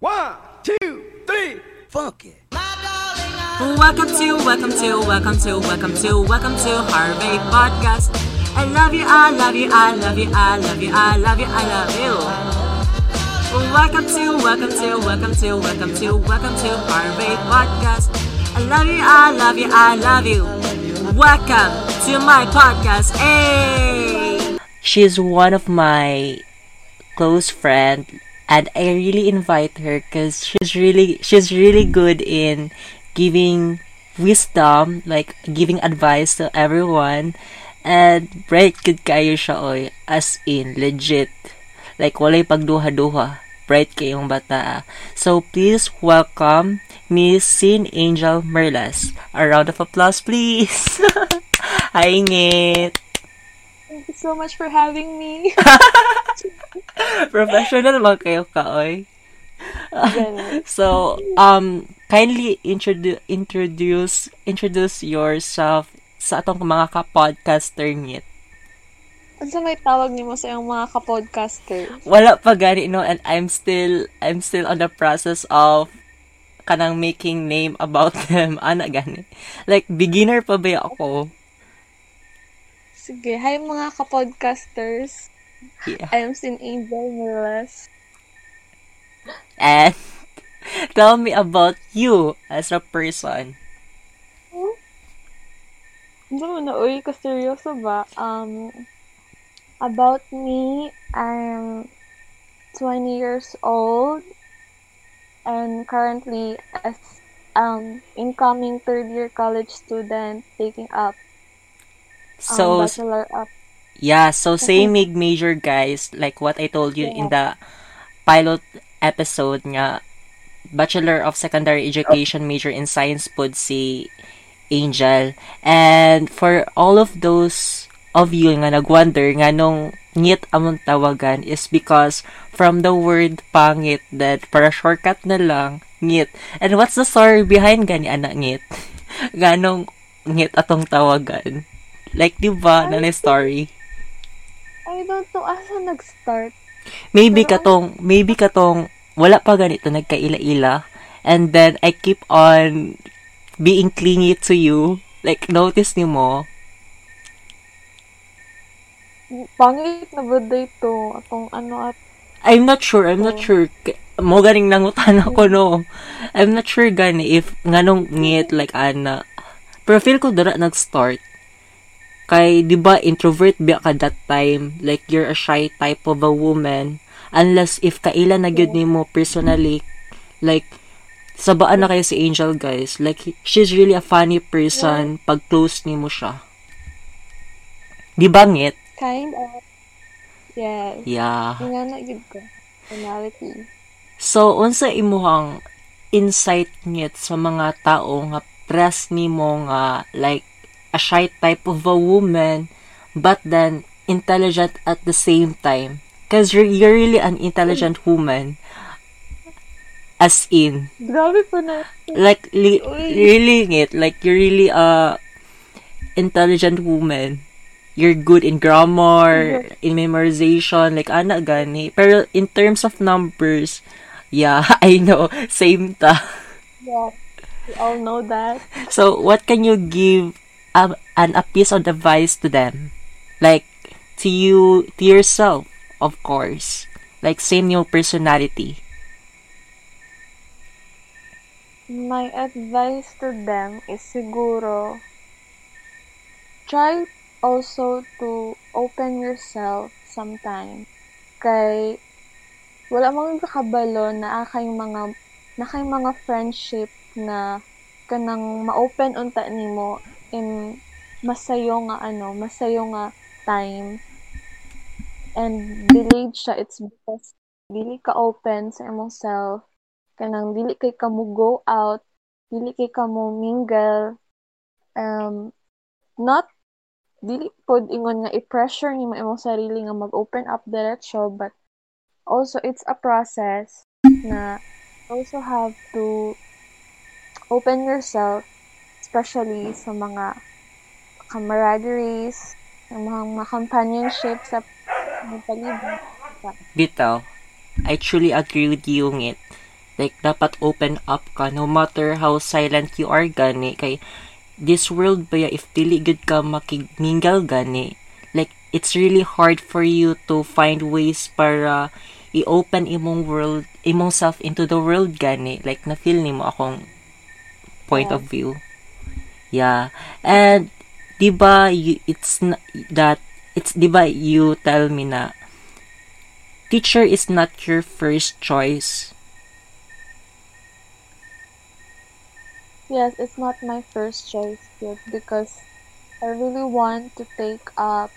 One, two, three, funk it. Welcome to, welcome to, welcome to, welcome to, welcome to Harvey Podcast. I love you, I love you, I love you, I love you, I love you, I love you. Welcome to, welcome to, welcome to, welcome to, welcome to Harvey Podcast. I love you, I love you, I love you. Welcome to my podcast. Hey! She's one of my close friend and I really invite her because she's really she's really good in giving wisdom, like giving advice to everyone. And bright good kayo siya oy, as in legit. Like walay pagduha-duha. Bright kayong bata. So please welcome Miss Sin Angel Merlas. A round of applause please. Hi Ngit. Thank you so much for having me. Professional mag kayo kaoy. Ganun. so, um, kindly introduce introduce introduce yourself sa atong mga ka-podcaster ngit. Ano sa may tawag ni mo sa iyong mga kapodcaster? Wala pa gani no and I'm still I'm still on the process of kanang making name about them ana gani. Like beginner pa ba ako? Sige, hi mga kapodcasters. Yeah. I am Sin Angel Milas. And tell me about you as a person. Hindi mo na, uy, seryoso ba? Um, about me, I'm 20 years old and currently as um incoming third year college student taking up um, So bachelor of Yeah, so same mig major guys, like what I told you in the pilot episode nga Bachelor of Secondary Education major in Science pod si Angel. And for all of those of you nga nagwonder nga nung ngit among tawagan is because from the word pangit that para shortcut na lang ngit. And what's the story behind gani anak ngit? Ganong ngit atong tawagan. Like, di ba, na story? I don't know asa nag-start. Maybe Pero katong, maybe katong, wala pa ganito, nagkaila-ila. And then, I keep on being clingy to you. Like, notice ni mo. Pangit na ba to? Atong ano at I'm not sure, I'm not Oh. sure. Mo ganing nangutan ako, no. I'm not sure gani if nganong ngit, like, ana. Pero feel ko dara nag-start. Kay, di ba, introvert ba ka that time? Like, you're a shy type of a woman. Unless if kaila na gyud nimo personally, like, sabaan na kayo si Angel, guys. Like, he- she's really a funny person pag close nimo siya. Di ba, ngit? kind of yes. Yeah. Yung na yun ko. Personality. So, unsa imuhang insight ngit sa mga tao nga press nimo nga like a shy type of a woman but then intelligent at the same time? Cause you're, you're really an intelligent woman. As in, Grabe po na. like, li- really ngit, like, you're really a intelligent woman. You're good in grammar, mm-hmm. in memorization, like, ana gani. Pero in terms of numbers, yeah, I know, same ta. Yeah. We all know that. So, what can you give a, an, a piece of advice to them? Like, to you, to yourself, of course. Like, same your personality. My advice to them is siguro try also to open yourself sometime. Kay wala mong kakabalo na akay mga na kay mga friendship na kanang ma-open unta nimo in masayo nga ano, masayo nga time. And delayed siya it's because dili ka open sa imong self kanang dili kay kamo go out, dili kay kamo mingle, um, not, dili pod ingon nga i-pressure nimo imong sarili nga mag-open up diretso, but also it's a process na also have to open yourself, especially sa mga camaraderies, sa mga, mga companionship sa mga palibot. Bitaw, I truly agree with you, Ngit. like dapat open up ka no matter how silent you are gani kay this world ba if dili gud ka makigmingle gani like it's really hard for you to find ways para i-open imong world imong self into the world gani like na feel nimo akong point Yeah. of view yeah and ba you, it's n- that it's ba you tell me na teacher is not your first choice Yes, it's not my first choice yet because I really want to take up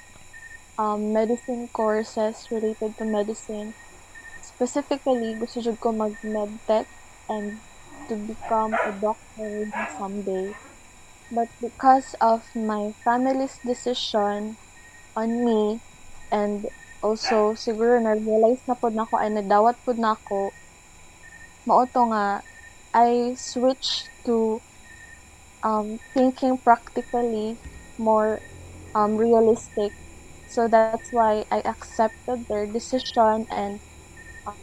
um, medicine courses related to medicine. Specifically, gusto jud ko mag medtech and to become a doctor someday. But because of my family's decision on me and also siguro na-realize na pod nako ay nadawat pod nako mao to nga I switched to um, thinking practically, more um, realistic. So that's why I accepted their decision and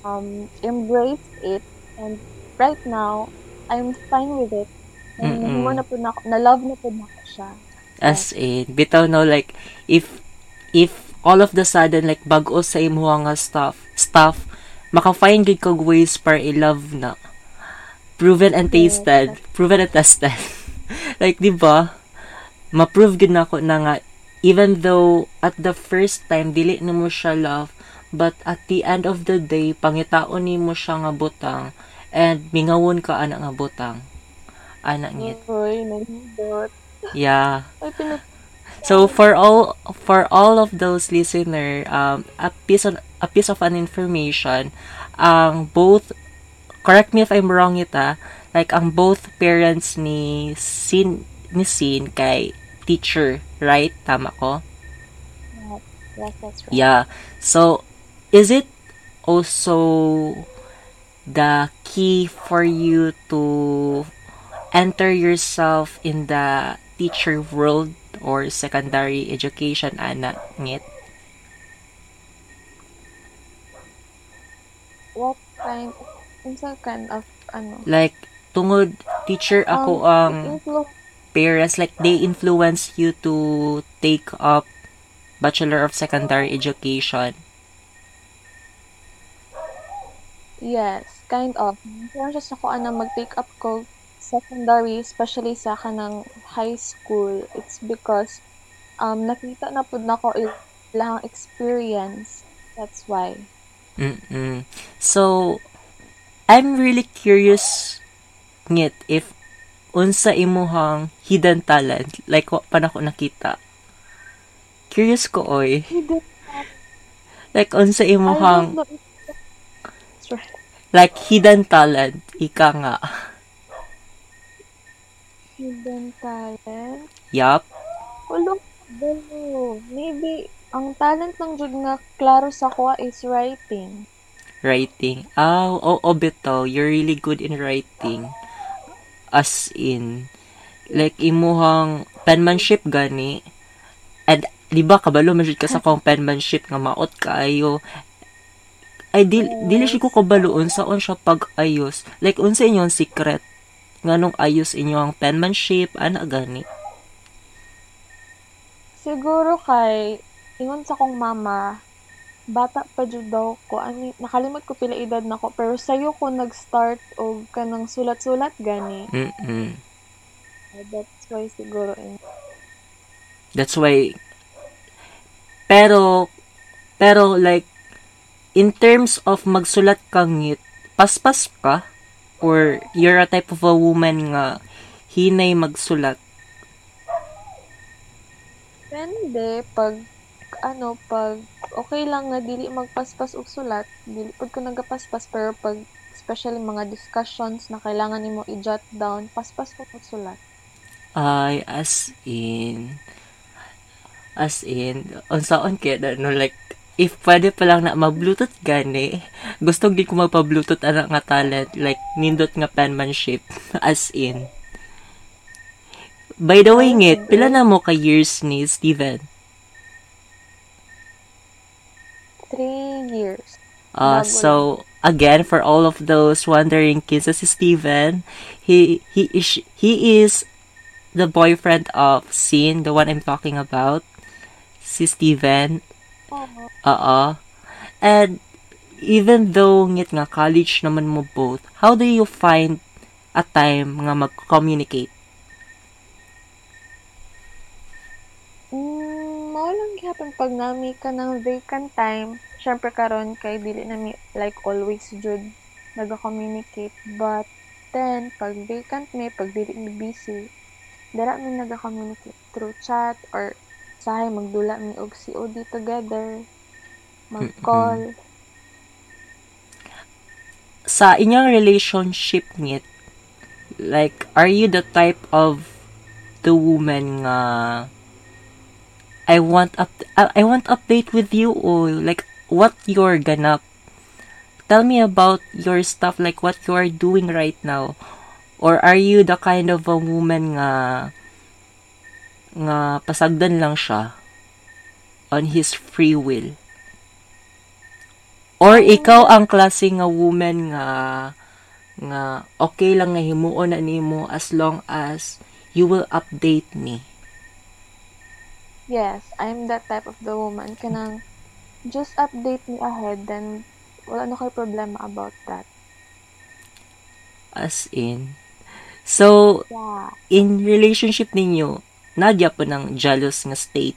um, embraced it. And right now, I'm fine with it. Mm-mm. na po na, na-love na po na ako siya. as in bitaw no like if if all of the sudden like bag-o sa imuha nga stuff stuff maka-find gud kag ways para i-love na. Proven and Yes, tasted. Proven and tested. Like di ba? Ma-prove gud nako na nga even though at the first time dili nimo siya love but at the end of the day pangitaon nimo siya nga butang and mingawon ka ana nga butang ana ngit Uy, nahindot. yeah Ay, pinag- So for all for all of those listener, um, a piece of a piece of an information, ang both correct me if I'm wrong ita, like ang both parents ni Sin ni Sin kay teacher, right? Tama ko? Yes, that's right. Yeah. So is it also the key for you to enter yourself in the teacher world or secondary education ana ngit What kind, unsa kind of, ano? like tungod teacher um, ako ang influ- parents like they influence you to take up bachelor of secondary education Yes, kind of. Kaya siya sa ko ana mag-take up ko secondary, especially sa kanang high school. It's because um nakita na pud nako ilang experience. That's why. Mm-mm. So, I'm really curious ngit if unsa imuhang hidden talent like wa pa nako nakita. Curious ko oy. Like unsa imuhang like hidden talent ika nga. Hidden talent. Yup. Ulo, dalo. Maybe ang talent ng jud nga klaro sa ko is writing. Writing. Ah, oo, oh, bitaw. You're really good in writing. As in, like, imuhang penmanship gani. And, di ba, kabalo, masyad ka sa kong penmanship nga maot kaayo. Ay, di, dili siya ko kabalo unsa on siya pag-ayos. Like, unsa inyong secret? Nganong ayos inyong penmanship, ana gani. Siguro kay ingon sa kong mama, bata pa jud daw ko. Ani nakalimot ko pila edad nako pero sayo ko nag-start og kanang sulat-sulat gani. Mm-mm. That's why siguro in That's why pero pero like in terms of magsulat kang ngit, paspas ka or you're a type of a woman nga hinay magsulat. Depende pag ano pag okay lang nga dili magpaspas og sulat, dili pud ko nagapaspas pero pag especially mga discussions na kailangan nimo i-jot down, paspas ko og sulat. Ay, as in as in unsaon kaya na no like if pwede pa lang na ma-bluetooth gani gusto gid ko magpa-bluetooth ana nga talent like nindot nga penmanship as in By the way, ngit, pila na mo ka years ni Steven? Three years. Ah, Bago so again for all of those wondering kinsa si Steven, he he is he is the boyfriend of Sin, the one I'm talking about. Si Steven. Oo. And even though ngit nga college naman mo both, how do you find a time nga mag-communicate? Mm, mao lang gyapon pag nami ka ng vacant time, syempre karon kay dili nami like always jud naga-communicate but then pag vacant mi pag dili mi busy dara mi naga-communicate through chat or sahay magdula mi og COD together. Mag-call. Sa inyong relationship ngit, like, are you the type of the woman nga I want up I want update with you or like what you're gonna tell me about your stuff like what you are doing right now? Or are you the kind of a woman nga nga pasagdan lang siya on his free will or ikaw ang klase nga woman nga nga okay lang nga himuon na nimo as long as you will update me Yes, I'm that type of the woman. Kanang, just update me ahead, then wala na kay problema about that. as in so Yeah. in relationship ninyo nagya po ng jealous nga state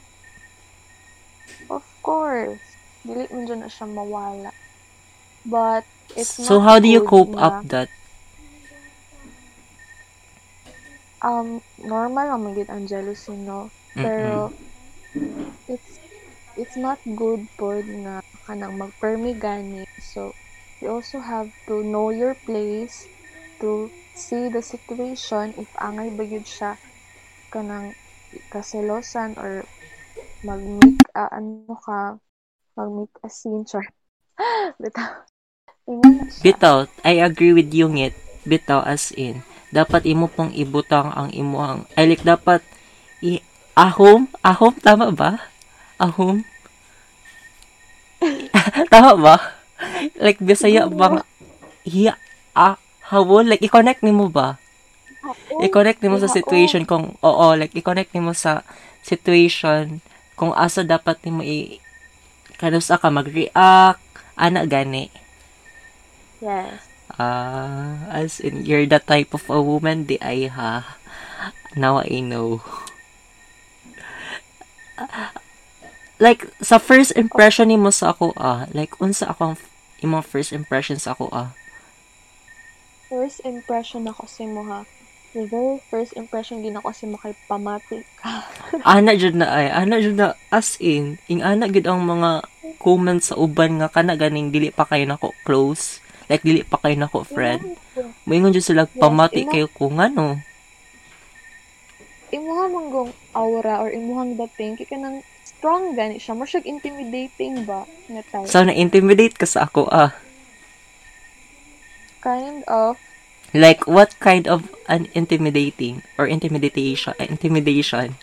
Of course. Dili man dyan na siya mawala. But, it's so not how do you cope na, up that Um, normal lang magiging ang jealousy, no? Pero, it's, it's not good po nga kanang magpermi gani. So, you also have to know your place to see the situation if angay ba yun siya kanang kaselosan or mag-make a, ano ka mag-make a scene char bitaw. Bitaw I agree with you ngit. Bitaw as in dapat imo pong ibutang ang imuhang ay like dapat i ahom ahom tama ba? Ahom? Tama ba? Like bisaya bang hiya ah hawon? Like i-connect nimo ba i-connect nimo sa situation kung oo like i-connect nimo sa situation kung asa dapat nimo i kanusa ka mag-react ana gani. Yes. ah as in you're the type of a woman di ay ha? Now I know. Like sa first impression nimo sa ako ah like unsa ako ang imong first impression sa ako ah? First impression ako si mo ha. The very first impression din ako si mo kay pamati ka. ana jud na ay ana jud na as in ing ana gid ang mga comments sa uban nga kana ganing dili pa kayo nako close like dili pa kayo nako friend moingon jud sila pamati imo- kayo ko ngano Imuha manggong aura or imuhang dating kay kanang strong gani siya. Mo siya intimidating ba nga type. so na intimidate ka sa ako ah kind of Like, what kind of an intimidating or intimidation, uh, intimidation?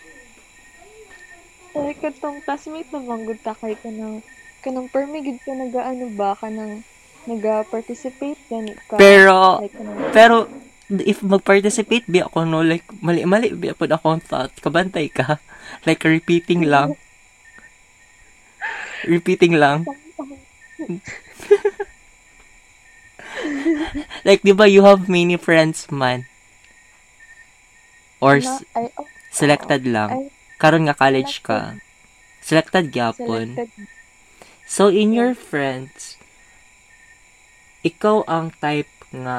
like katong classmate na manggod ta kay kanang kanang permigid ka nagaano ba kanang naga-participate gani ka. Pero, like kanang pero, if mag-participate, bi ako, no, like, mali-mali, bi ako akong thought, kabantay ka. Like, repeating lang. repeating lang. like, di ba, you have many friends man? Or ay, oh, selected lang? Karon nga college ka. Selected gyapon. So, in your friends, ikaw ang type nga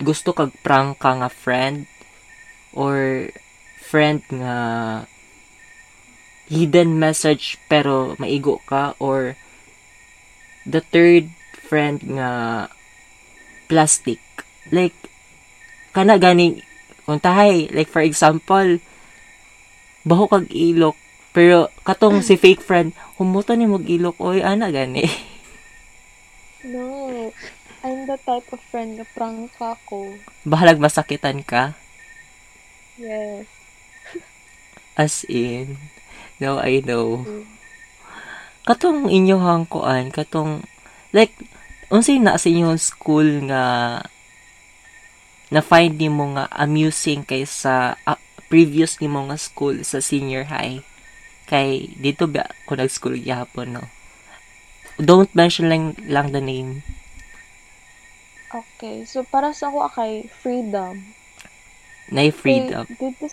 gusto kag prank ka nga friend or friend nga hidden message pero maigo ka or the third friend nga plastic like kana gani kung tahay like for example baho kag ilok pero katong si fake friend humuta ni mag ilok oy ana gani No. I'm the type of friend na prank ako. bahalag masakitan ka Yes. as in no I know katong inyohang kuan katong like unsay na sa inyong school nga na find nimo nga amusing kaysa uh, previous nimo nga school sa senior high? Kay dito ba ko nag-school gyapon no? Don't mention lang lang the name. Okay, so para sa ako akay freedom. na freedom. Kay, dito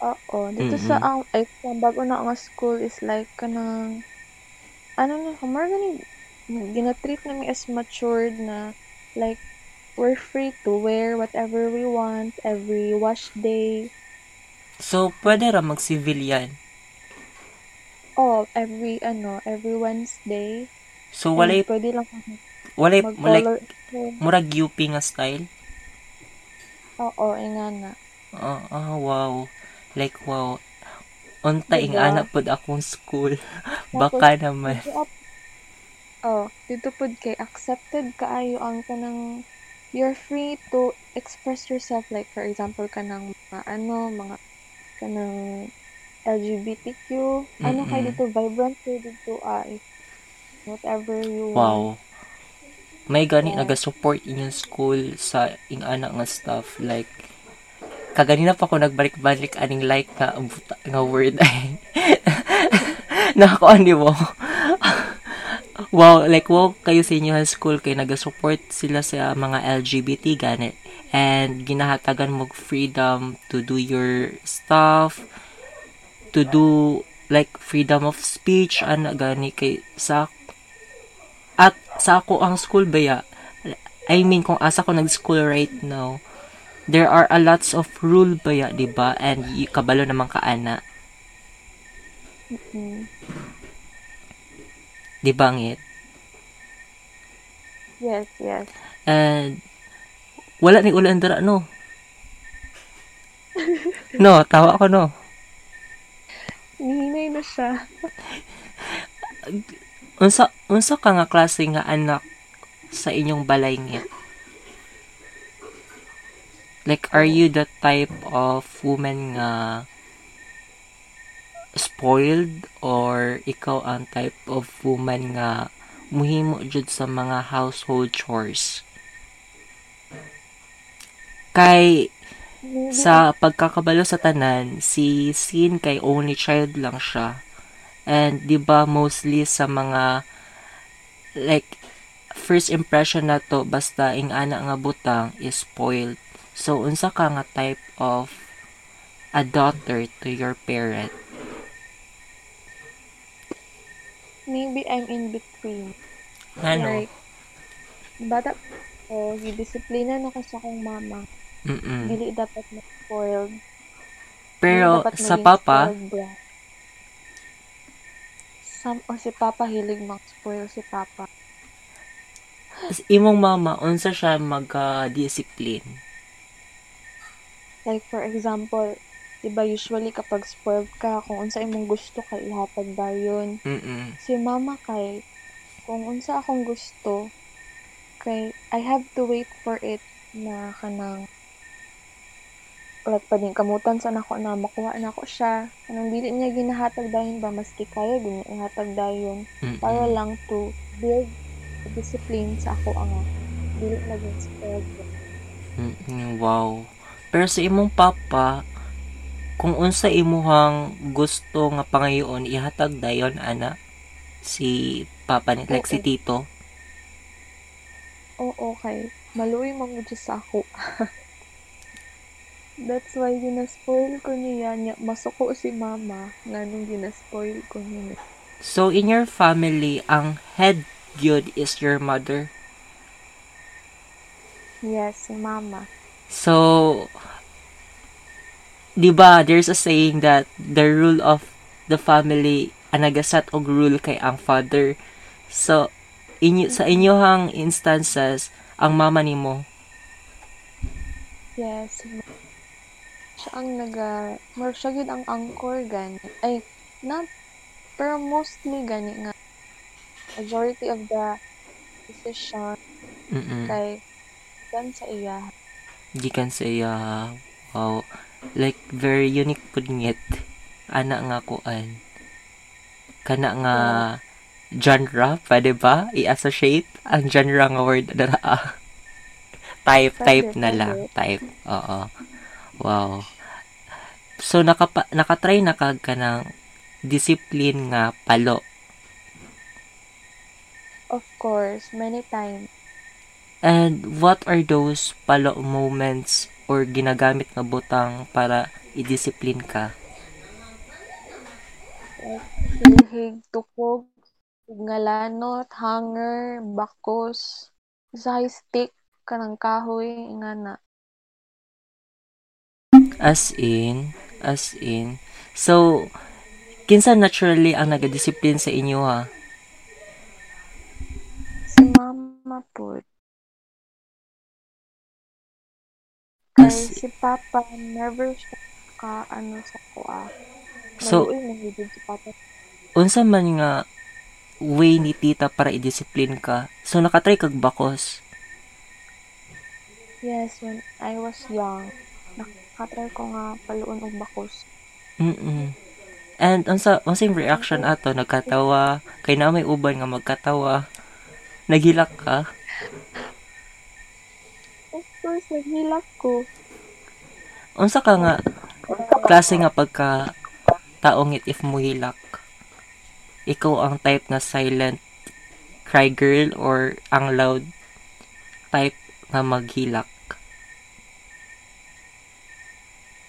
oo, dito sa ang, ay, sa bago na nga school is like, kanang, ano na, gani, ginatreat namin as matured na, like, we're free to wear whatever we want every wash day. so pwede ra mag civilian Oh, every, ano, every Wednesday. so And walay pwede lang walay like mag-color. murag UP nga style Oo, nga na. Ah, ah, wow. Like, wow. Unta ing Diba? anak pod akong school. Baka naman. Dito up- Oh, dito pod kay accepted kaayo ang kanang you're free to express yourself like for example kanang mga ano, mga kanang LGBTQ, ano kay dito vibrant kay dito ay whatever you Wow. want. May gani Yeah. naga-support inyong school sa ing anak nga stuff. Like, kaganina pa ko nagbalik-balik aning like nga, nga word ay. Nakakuan di mo. wow, like wow kayo sa inyo school kay naga-support sila sa mga LGBT gani. And ginahatagan mo freedom to do your stuff to do like freedom of speech ana gani kay sa at sa ako ang school baya I mean kung asa ko nag-school right now there are a lots of rule baya di ba? And kabalo naman ka ana Di ba ngit Yes, yes. and wala ni ulan dara no no tawa ko no Nihinay na siya. unsa unsa ka nga klase nga anak sa inyong balay ngit like are you the type of woman nga spoiled or ikaw ang type of woman nga muhimo jud sa mga household chores kay sa pagkakabalo sa tanan, si Sin kay only child lang siya. And 'di ba mostly sa mga like first impression na to basta ing ana nga butang is spoiled. So unsa ka nga type of a daughter to your parent? Maybe I'm in between. Ano? Like, bata ko, gidisiplina na ko sa akong mama. Mm. Dili dapat ma-spoiled. Pero dapat sa papa. Sam, o si papa, hilig mag-spoil si papa. imong mama unsa siya mag-discipline? Like, for example, diba usually kapag spoiled ka, kung unsa imong gusto kay ihatag dayon. Mm. Si mama kay, kung unsa akong gusto, kay, I have to wait for it na kanang like pwedeng kamutan sa nako na makuha na ko siya. Kanang dili niya ginahatag dayon ba maski kaya din niya ihatag dayon para lang to build discipline sa ako ang dili maging spoiled. ko. Mm, wow. Pero sa imong papa, kung unsa imuhang gusto nga pangayoon ihatag dayon ana si papa ni like si tito. Oo, okay. Maluoy man mo sa ako. That's why ginaspoil ko niya niya. Masuko si mama nga nung ginaspoil ko niya. So in your family, ang head gyud is your mother. Yes, si mama. So, di ba, there's a saying that the rule of the family, ang nagasat og rule kay ang father. So, inyo, sa inyohang instances, ang mama nimo, Yes. Siya ang naga... More siya gid ang anchor gani. Ay, not... Pero mostly gani nga. Majority of the decision mm kay dan sa iya. gikan sa iya, wow, like, very unique pud ngit. Ana nga kuan. Kana nga, genre, pwede ba? I-associate ang genre nga word ah. type, type na lang. Type. Oo. Wow. So, nakapa, nakatry na kag ka ng discipline nga palo. Of course, many times. And what are those palo moments or ginagamit nga butang para i-discipline ka? Silhig, tukog, ngalanot, hanger, bakos, usahay stick, kanang kahoy, nga na. As in, as in. So, kinsa naturally ang nagadiscipline sa inyo ha? Si mama po. Kay As- si papa, never siya ka, ano sa kuha. So- si papa. Unsa man nga way ni tita para i-discipline ka? So, nakatry kag bakos. Yes, when I was young, nakatry ko nga paluon og bakos. Mm And unsa unsa yung reaction ato nagkatawa kay na may uban nga magkatawa. Naghilak ka? Course, naghilak ko. Unsa ka nga klase nga pagka taong it if mo hilak? Ikaw ang type na silent cry girl or ang loud type nga maghilak?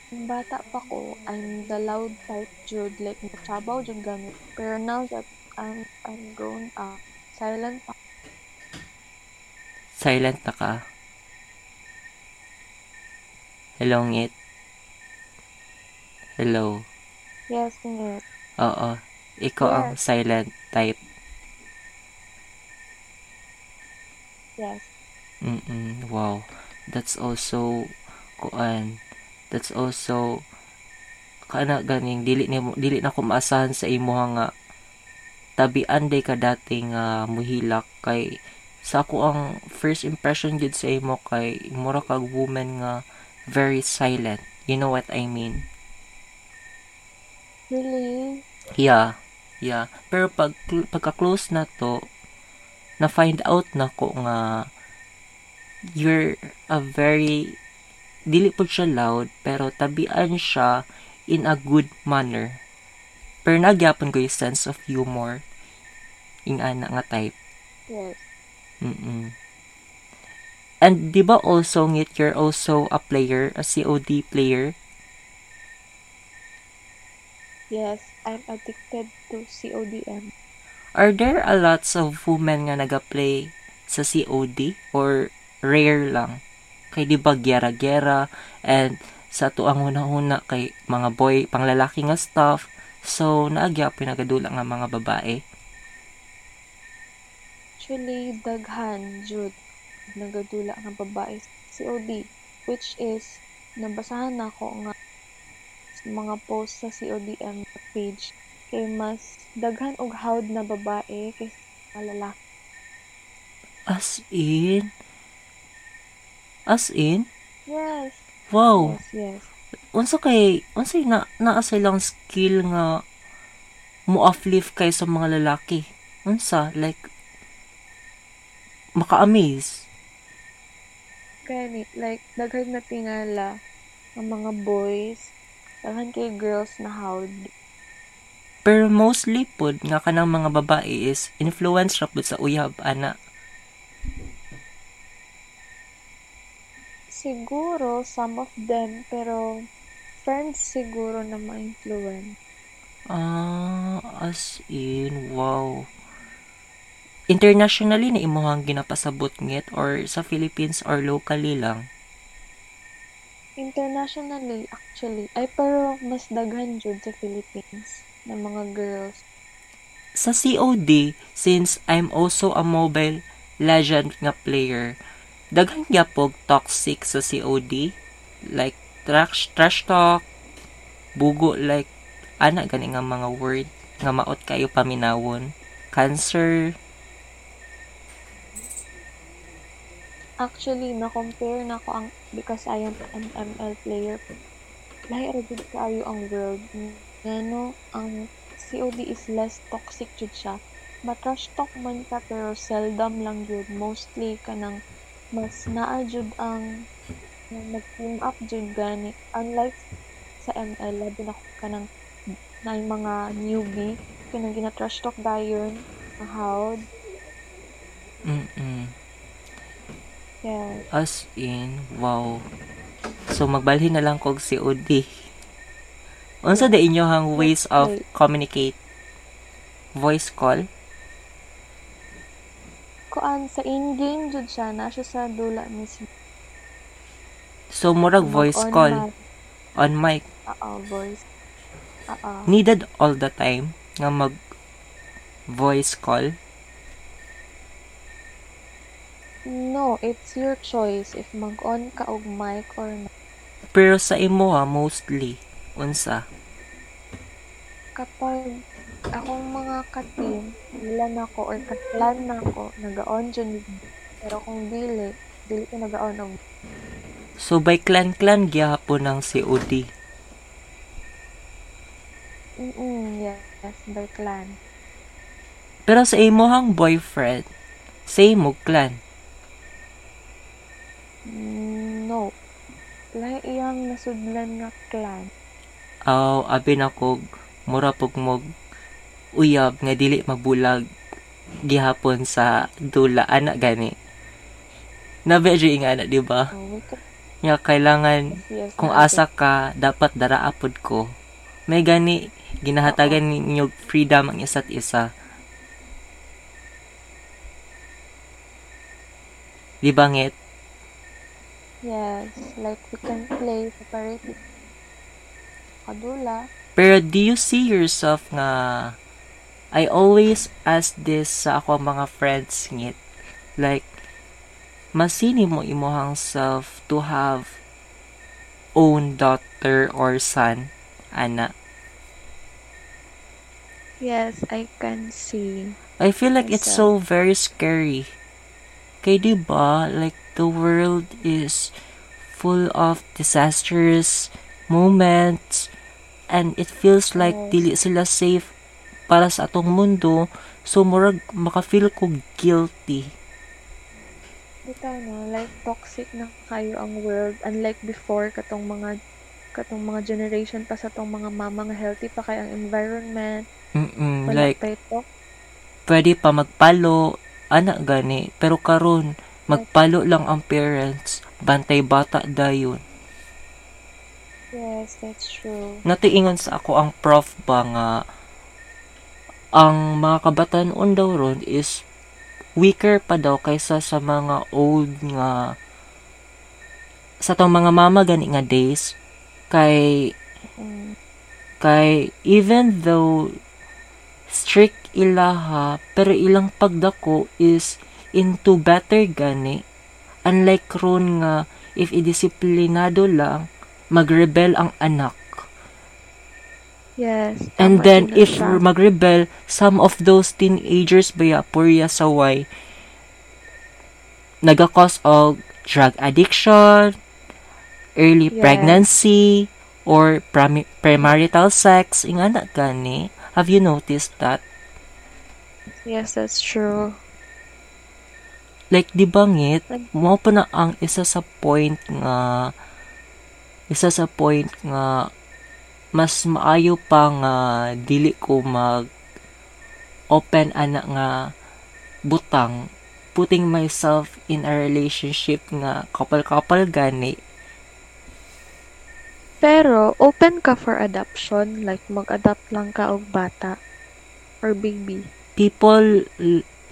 Nung bata pa ko, I'm the loud type Jude, like matsabaw jud gamit. Pero now that I'm, I'm grown up, silent pa. Silent na ka. Hello, ngit. Hello. Yes, ngit. Oo. Ikaw ang Yes. silent type. Yes. Mm-mm. Wow. That's also kuan. That's also kana ganing dili ni dili na ko maasahan sa imo nga tabian day ka dati nga muhilak kay sa ako ang first impression gid sa imo kay mura kag woman nga very silent. You know what I mean? Really? Yeah. Yeah. Pero pag pagka-close na to, na find out na ko nga you're a very dili po siya loud pero tabian siya in a good manner. Pero nagyapon ko yung sense of humor ing ana nga type. Yes. Mm-mm. And di ba also ngit you're also a player, a COD player? Yes, I'm addicted to CODM. Are there a lots of women nga naga-play sa COD or rare lang? Kay di ba gera-gera and sa tuang una-una kay mga boy panglalaki nga stuff so naagya pinagadula nga mga babae. Actually, daghan, Jude, nagadula nga babae sa COD, which is, nabasahan na ko nga sa mga post sa CODM page, kay mas daghan og hawd na babae kaysa sa lalaki. As in? As in? Yes, Wow. yes, yes. Unsa kay unsa na naa silang skill nga mo uplift kay sa mga lalaki? Unsa like maka-amaze? Kaya ni, like, daghan na tingala ang mga boys, daghan kay girls na hawd. Pero mostly pod nga kanang mga babae is influence ra sa uyab ana. Siguro, some of them, pero friends siguro na ma-influence. Ah, as in wow. Internationally na imuhang ginapasabot ngit or sa Philippines or locally lang? Internationally, actually. Ay, pero mas daghan jud sa Philippines na mga girls. Sa COD, since I'm also a mobile legend nga player, daghan gyapog toxic sa COD. Like, trash, trash talk, bugo like, ana gani nga mga word nga maot kayo paminawon. Cancer, Actually, na-compare na ko ang, because I am an ML player, lahi ra jud kaayo ang world. Ngano, ang COD is less toxic jud siya. matrash talk man ka pero seldom lang yun. Mostly kanang mas naa jud ang nag-team up jud gani. Unlike sa ML, labi na kanang na yung mga newbie, kanang gina-trash talk dayon, mahawd. Mm-mm. Yeah. As in, wow. So, magbalhin na lang kog si Udi. Unsa da inyohang ways of communicate? Voice call? Kuan sa in-game jud siya, na siya sa dula mismo. So, murag voice Mag-on call mic. on mic. Oo, voice. Oo. Needed all the time nga mag voice call. No, it's your choice if mag-on ka og mic or not. Pero sa imo ha, mostly, unsa? Kapag akong mga ka-team, wala na ko or ka-plan na ko, nag-on dyan. Pero kung dili, dili ko nag-on og So, by clan-clan gyapon ng si Udi. Mm yes, by clan. Pero sa imohang boyfriend, same mo clan. Mm, No. Lahi iyang nasudlan nga clan. Aw, abi na kog, mura pog mog uyab nga dili mabulag gihapon sa dula ana gani. Nabe jud nga ana, di ba? Could, Nga kailangan yes, kung asa ka dapat daraapod ko. May gani ginahatagan ninyo freedom ang isa't isa. Di ba ngit? Yes, like we can play separately. Kadula. Pero do you see yourself nga I always ask this sa ako mga friends ngit. Like masini mo imuhang self to have own daughter or son ana. Yes, I can see. I feel like it's so very scary. Kay di ba like the world is full of disastrous moments and it feels like dili sila safe para sa atong mundo so murag maka-feel ko guilty. Bitaw no, like toxic na kayo ang world unlike before katong mga katong mga generation pa sa tong mga mama nga healthy pa kay ang environment. Mm-mm, Wala like pa ito. pwede pa magpalo ana gani pero karon magpalo lang ang parents. Bantay bata dayon. Yes, that's true. natiingon sa ako ang prof ba nga ang mga kabataan daw ron is weaker pa daw kaysa sa mga old nga sa tong mga mama gani nga days. Kay Mm, kay even though strict ilaha pero ilang pagdako is into better gani unlike ron nga if idisiplinado lang magrebel ang anak yes. And then, if siya. magrebel, some of those teenagers baya purya saway, nagakos og drug addiction, early Yes. pregnancy, or prami- premarital sex, ingana gani. Have you noticed that? Yes, that's true. Like, di ba ngit, Like- mo pa na ang isa sa point nga, isa sa point nga, mas maayo pa nga dili ko mag open ana nga butang putting myself in a relationship nga couple-couple gani Pero, open ka for adoption, like mag-adopt lang ka og bata or baby. people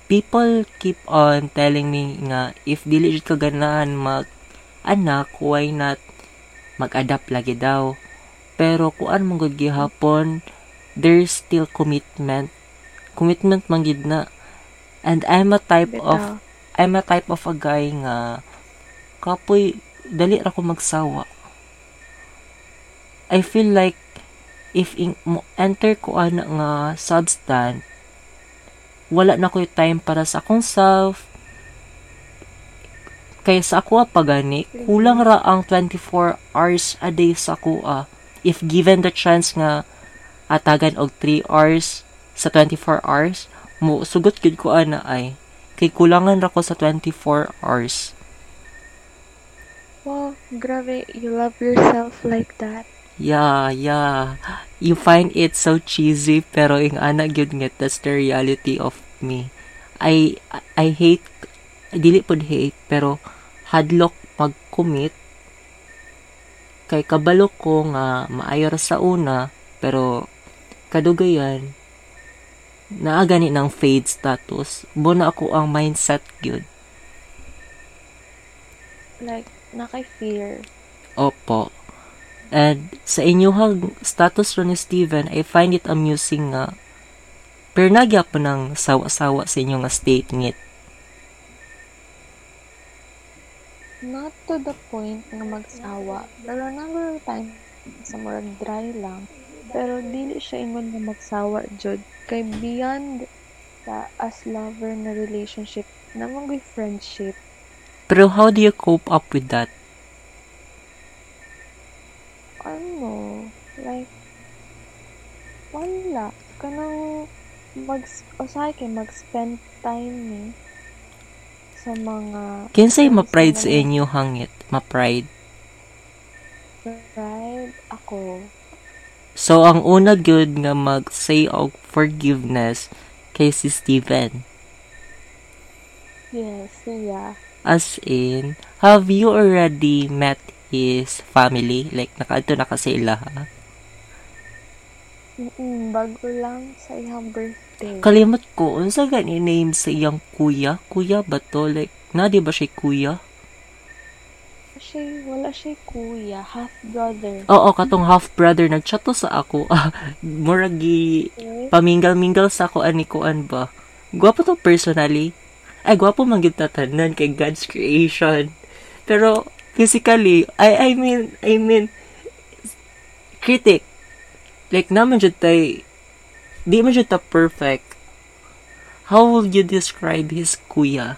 people keep on telling me nga if dili ka ganahan mag anak why not mag-adapt lagi daw? Pero kuan mong gud gihapon there's still commitment. Commitment man gid na. And I'm a type of Bitaw. I'm a type of a guy nga kapoy dali ra ko magsawa. I feel like if in, mo enter ko ana nga substance wala na ko'y time para sa akong self kaya sa ako pa gani kulang ra ang 24 hours a day sa ako if given the chance nga atagan og 3 hours sa 24 hours mo sugot gid ko ana ay kay kulangan ra ko sa 24 hours. Wow, grabe, you love yourself like that. Yeah, yeah. You find it so cheesy pero ing ana gyud nga that's the reality of me. I I hate dili pod hate pero hadlok mag-commit kay kabalo ko nga maayo ra sa una pero kadugayan naa gani ng fade status bo na ako ang mindset gyud Like, nakay-fear. Opo. And sa inyong status ro ni Steven, I find it amusing nga pero nagya po ng sawa-sawa sa inyo nga statement. Not to the point nga magsawa. Pero number time, sa murag dry lang. Pero dili siya ingon nga magsawa, jud. Kay beyond sa as lover na relationship, namang may friendship. Pero how do you cope up with that? Ano, like, wala. Kanang, mag, usahay kay mag-spend time ni sa mga Kinsay ma-pride sa sa inyo hangit? Ma-pride. pride ako. So, ang una good nga mag-say og forgiveness kay si Steven. Yes, siya. As in, have you already met his family? Like, nakaadto na ka sa ila, ha? Mm, bago lang sa iyang birthday. Kalimot ko, unsa gani name sa iyang kuya? Kuya ba to? Like, na di ba siya kuya? siya, wala siya kuya, half brother. Oo, katong half brother nagchat to sa ako. Ah, muragi Okay? paminggal-minggal sa ako ani kuan ba. Gwapo to personally. Ay, gwapo man gyud tatanan kay God's creation. Pero physically, I I mean, I mean critic. Like naman jud tay di man jud ta perfect. How would you describe his kuya?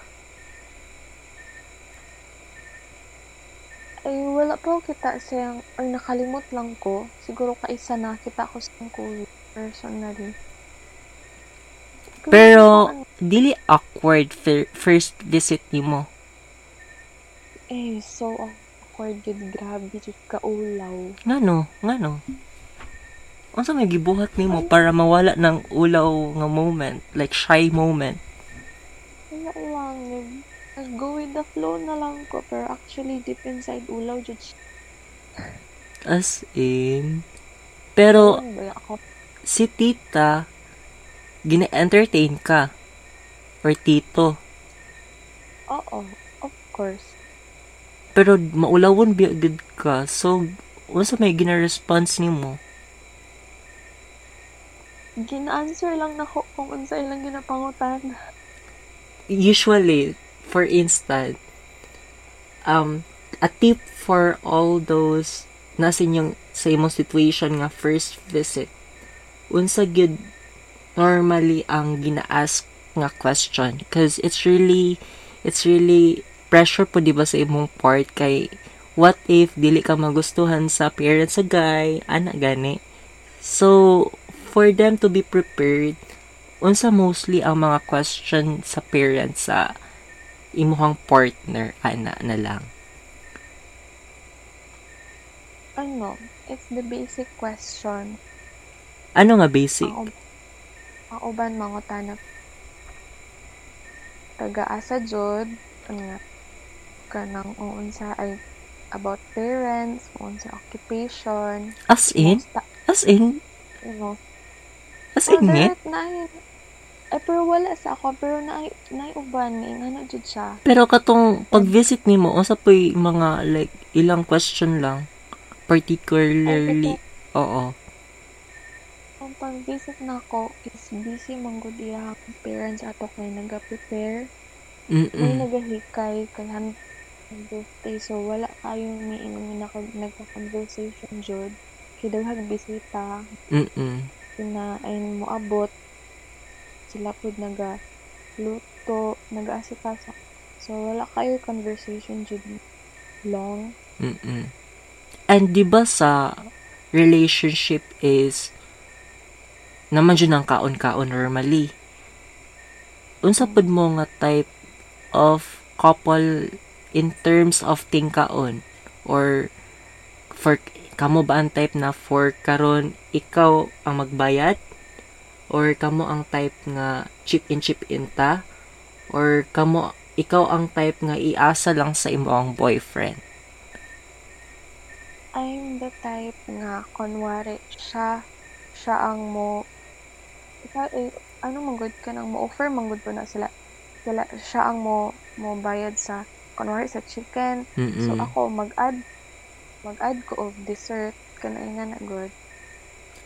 Ay, wala pa kita siyang, or nakalimot lang ko. Siguro kaisa na kita ko sa kuya, personally. Pero dili awkward fir- first visit nimo. Eh, so awkward yun. Grabe, yun kaulaw. Ngano? Ngano? Unsa may gibuhat nimo para mawala ng ulaw nga moment, like shy moment? Wala lang. nag- Nag-go with the flow na lang ko. Pero actually, deep inside, ulaw jud. As in pero Ano si tita gina-entertain ka or tito Oo, of course. Pero maulawon gid ka. So unsa may gina-response nimo? Gina-answer lang na ko kung unsa ilang ginapangutan. usually for instance um a tip for all those nasa inyong sa imong situation nga first visit unsa gyud normally ang gina-ask nga question? Because it's really it's really pressure po di ba sa imong part kay what if dili ka magustuhan sa parents sa guy ana gani so for them to be prepared unsa mostly ang mga question sa parents sa imuhang partner ana na lang Ano? It's the basic question. ano nga basic Ang, ub- ang uban mga tanap. Taga-asa jud ano nga kanang unsa ay about parents, unsa occupation, as in? Musta, as in? You know. as in nga na ay pero wala sa ako pero na na uban ni ano jud siya. Pero katong pag-visit nimo unsa po'y mga like ilang question lang? Particularly oo. Ang pag-visit na ako is busy manggod iyang parents ato kay naga-prepare. May mm nagahikay kay birthday so wala kayong may inong nag nagka-conversation jud. Kay daghang bisita mm na ay moabot sila pud naga luto, nag-aasikaso. So wala kayo conversation jud long. mm and di ba sa relationship is naman dyan ang kaon-kaon normally unsa pud mo nga type of couple in terms of tingkaon or for kamo ba ang type na for karon ikaw ang magbayad? Or kamo ang type nga chip in chip in ta? Or kamo ikaw ang type nga iasa lang sa imong boyfriend? I'm the type nga, kunwari, siya, siya ang mo, ikaw, eh, ano manggod ka nang mo-offer, manggod po na sila, sila, siya ang mo, mo bayad sa, kunwari, sa chicken, so Mm-mm. ako, mag-add, mag-add ko of dessert, kanay nga na good.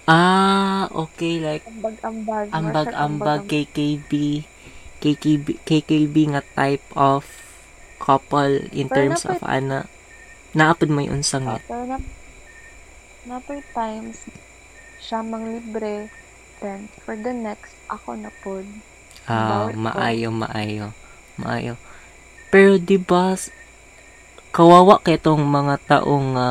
ah okay like Ambag-ambag. ambag more ambag siya KKB KKB KKB nga type of couple in Pero terms of ana naapod mo yung unsang Ah, it pero na, napay times, siya mang libre, then, for the next, ako na po. ah maayo maayo maayo pero di ba kawawa kay tong mga taong nga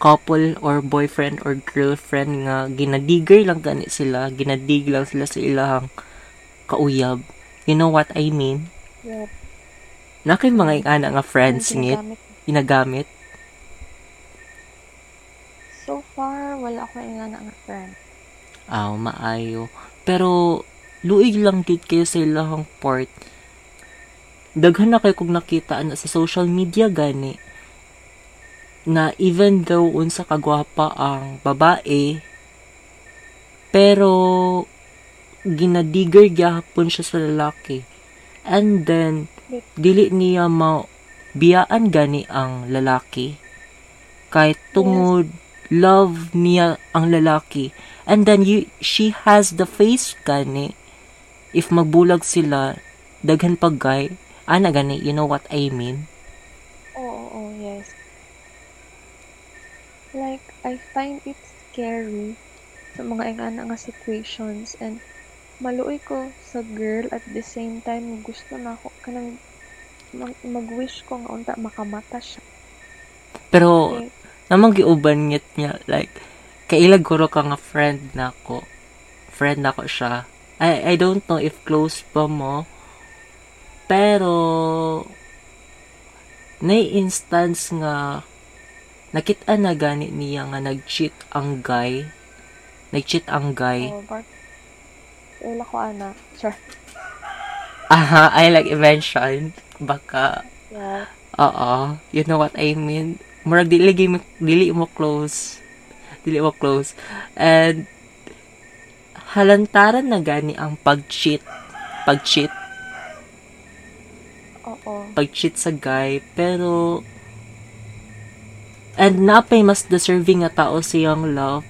couple or boyfriend or girlfriend nga ginadigger lang gani sila ginadig lang sila sa ilahang kauyab. You know what I mean? Yep. na kay mga ingana nga friends ngit ginagamit. So far, wala ko nga na nga friend. aw maayo. Pero luig lang gid kayo sa ilahang part daghan na kayo kung nakita na sa social media gani na even though unsa kagwapa ang babae pero ginadigger gyapon siya sa lalaki. And then dili niya ma biyaan gani ang lalaki. Kahit tungod love niya ang lalaki. And then you she has the face gani. If magbulag sila daghan pag guy ana gani you know what I mean Oo, oo, yes. Like, I find it scary sa mga ingana nga situations and maluoy ko sa girl at the same time gusto na ako kanang mag- mag-wish ko nga unta makamata siya. pero Okay. namang giuban ngit niya like kailag guro ka nga friend nako friend nako siya I I don't know if close pa mo pero na instance nga nakita na gani niya nga nag-cheat ang guy nag-cheat ang guy Oh, wala ko ana. Sure. aha I like mentioned baka Yeah. Oo, you know what I mean. Murag dili gi mo dili mo close. Dili mo close. And halantaran na gani ang pag-cheat. Pag-cheat. Pag-cheat sa guy, pero and napay mas deserving nga tao siyang love,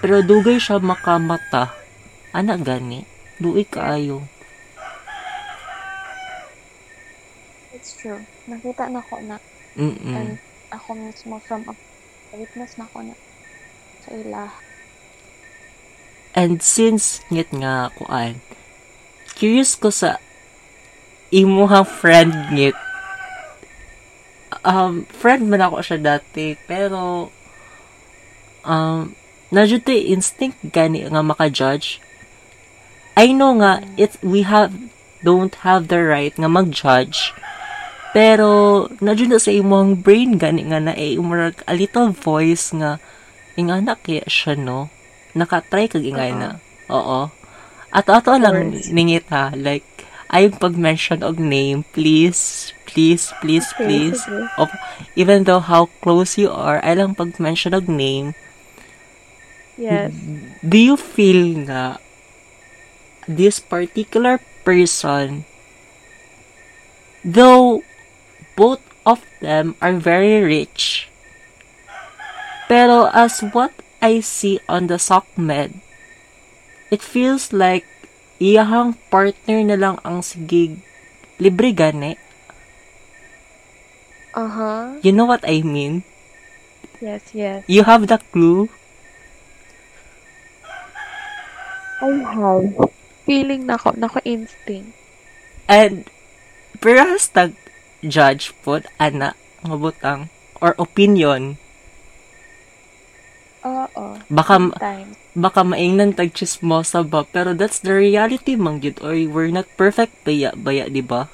pero dugay siya makamata. Ana gani, duay kaayo. It's true. Nakita na ko na Mm. and ako mismo from a witness na ko na sa ila. And since ngit nga kuan, curious ko sa imuhang friend ngit. Um, friend man ako siya dati, pero um, najuti instinct gani nga maka-judge. I know nga, it's, we have, don't have the right nga mag-judge. Pero, nadyo na sa imong brain gani nga na eh, umurag a little voice nga, ingana kaya siya, no? Nakatry kag ingay na. Oo. Ato-ato lang ningit ha. Like, ayong pag-mention og name, please, please, please, please. sige. Of, even though how close you are, ay lang pag-mention og name, Yes. do you feel nga this particular person, though both of them are very rich, pero as what I see on the SOCMED, it feels like iyahang partner na lang ang sigig libre gani. Uh-huh. You know what I mean? Yes, yes. You have the clue? I have. Feeling na ko, na ko instinct. And perhaps tag judge pod ana nga butang or opinion Oo. Baka, Time. baka maingnan tag chismosa ba, pero that's the reality man gyud or we're not perfect baya, baya, di ba?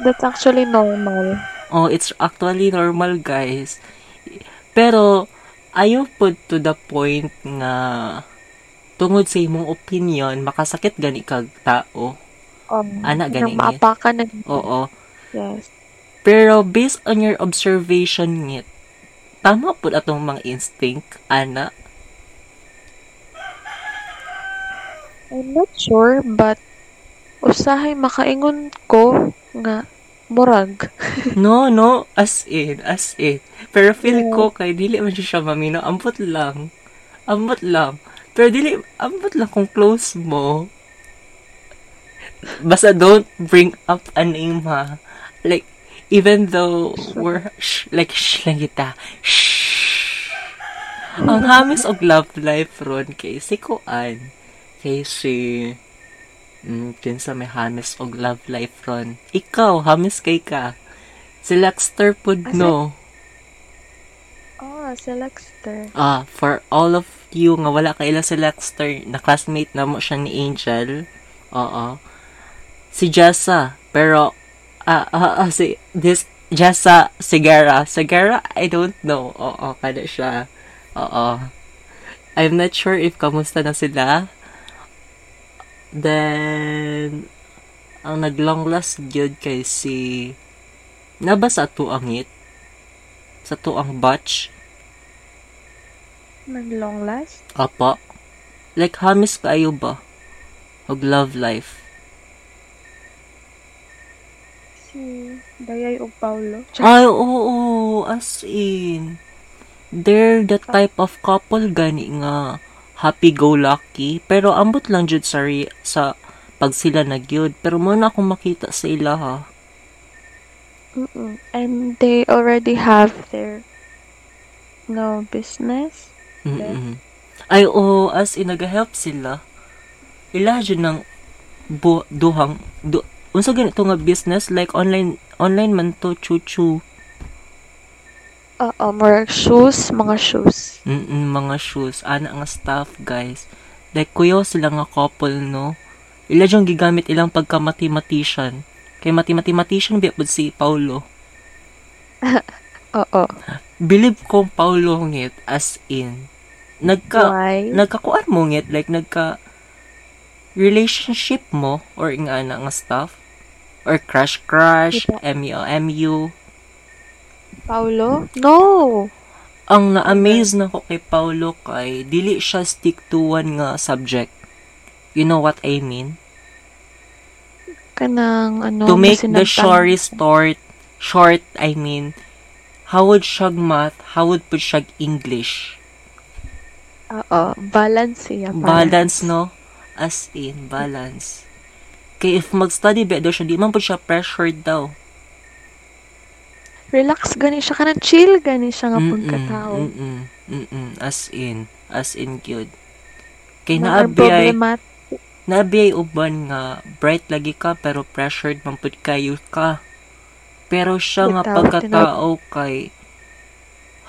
That's actually normal. Oh, it's actually normal, guys. Pero, ayaw po to the point nga tungod sa imong opinion, makasakit gani kag tao. Um, Ana, gani maapakan na. Oo. Yes. Pero, based on your observation ngit, tama po atong mga instinct, ana. I'm not sure, but usahay makaingon ko nga murag. No, no, as in, as in. Pero feel ko kay dili man siya siya mamino, ambot lang. Ambot lang. Pero dili, ambot lang kung close mo. Basta don't bring up a name ha. Like, even though we're, shh, like, shh lang kita. Shh. Ang hamis og love life ron kay si Kuan. Kay si... Mm, kinsa may hamis og love life ron. Ikaw, hamis kay ka. Si Lexter pud no. Oh, si Lexter. Ah, for all of you nga wala ka ila si Lexter, na classmate na mo siya ni Angel. Oo. Si Jessa, pero ah ah, ah, si this Jessa Segara. Segara, I don't know. Oo, kada siya. Oo. I'm not sure if kamusta na sila. Then, ang nag-long last gyud kay si Naba sa tuang it? Sa tuang batch? Nag long last? Apa. Like, hamis kayo ba? Og love life. Si Dayay o Paulo. Ay, oo, as in. They're the type of couple gani nga happy-go-lucky. Pero ambot lang jud sa, re- sa pag sila nagyud. Pero muna akong makita sa ila ha. Mm-mm. And they already have their no business. Mm-mm. Ay, oo, as in, nag-help sila. Ila dyan ng bu- duhang, du- unsa ganito nga business, like online, online man to, chuchu. Oo, more shoes, mga shoes. Mm-mm, mga shoes, ana nga staff, guys. Like, kuyo sila nga couple, no? Ila dyan gigamit ilang pagka-mathematician. Kay mathematician pud si Paulo. Oo. Believe ko Paulo ngit, as in. Nagka, Why? nagkakuan mo ngit, like, nagka, relationship mo, or nga ana nga stuff, or crush-crush, Diba? MU-MU. Paulo? No! Ang na-amaze na ko kay Paulo kay, dili siya stick to one nga subject. You know what I mean? Kanang, ano, to make the story short, short, I mean, how would siya math, how would put siya English? Oo, balance siya. Balance, no? As in, balance. Kaya if mag-study ba daw siya, di man po siya pressured daw. Relax gani siya, kanang chill gani siya nga pagkatao. mm-mm, mm-mm, as in, as in good. Kay naabiyay, naabiyay uban nga bright lagi ka pero pressured man pud kayo ka. Pero siya nga pagkatao kay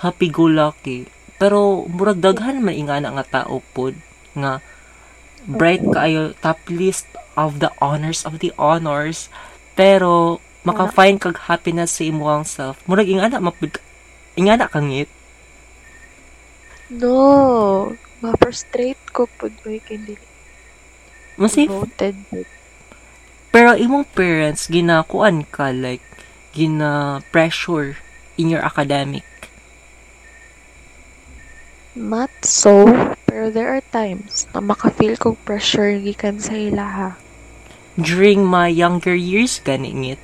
happy-go-lucky. Pero murag daghan man ingana nga tao pod nga bright kaayo top list of the honors of the honors pero maka-find kag happiness sa imong self. Murag ingana mapud ingana kangit. No! Ma-frustrate ko po boy kay dili Masif. Pero imong parents ginakuan ka like gina pressure in your academic. Not so, pero there are times na maka-feel ko pressure gikan sa ila ha. During my younger years ganingit.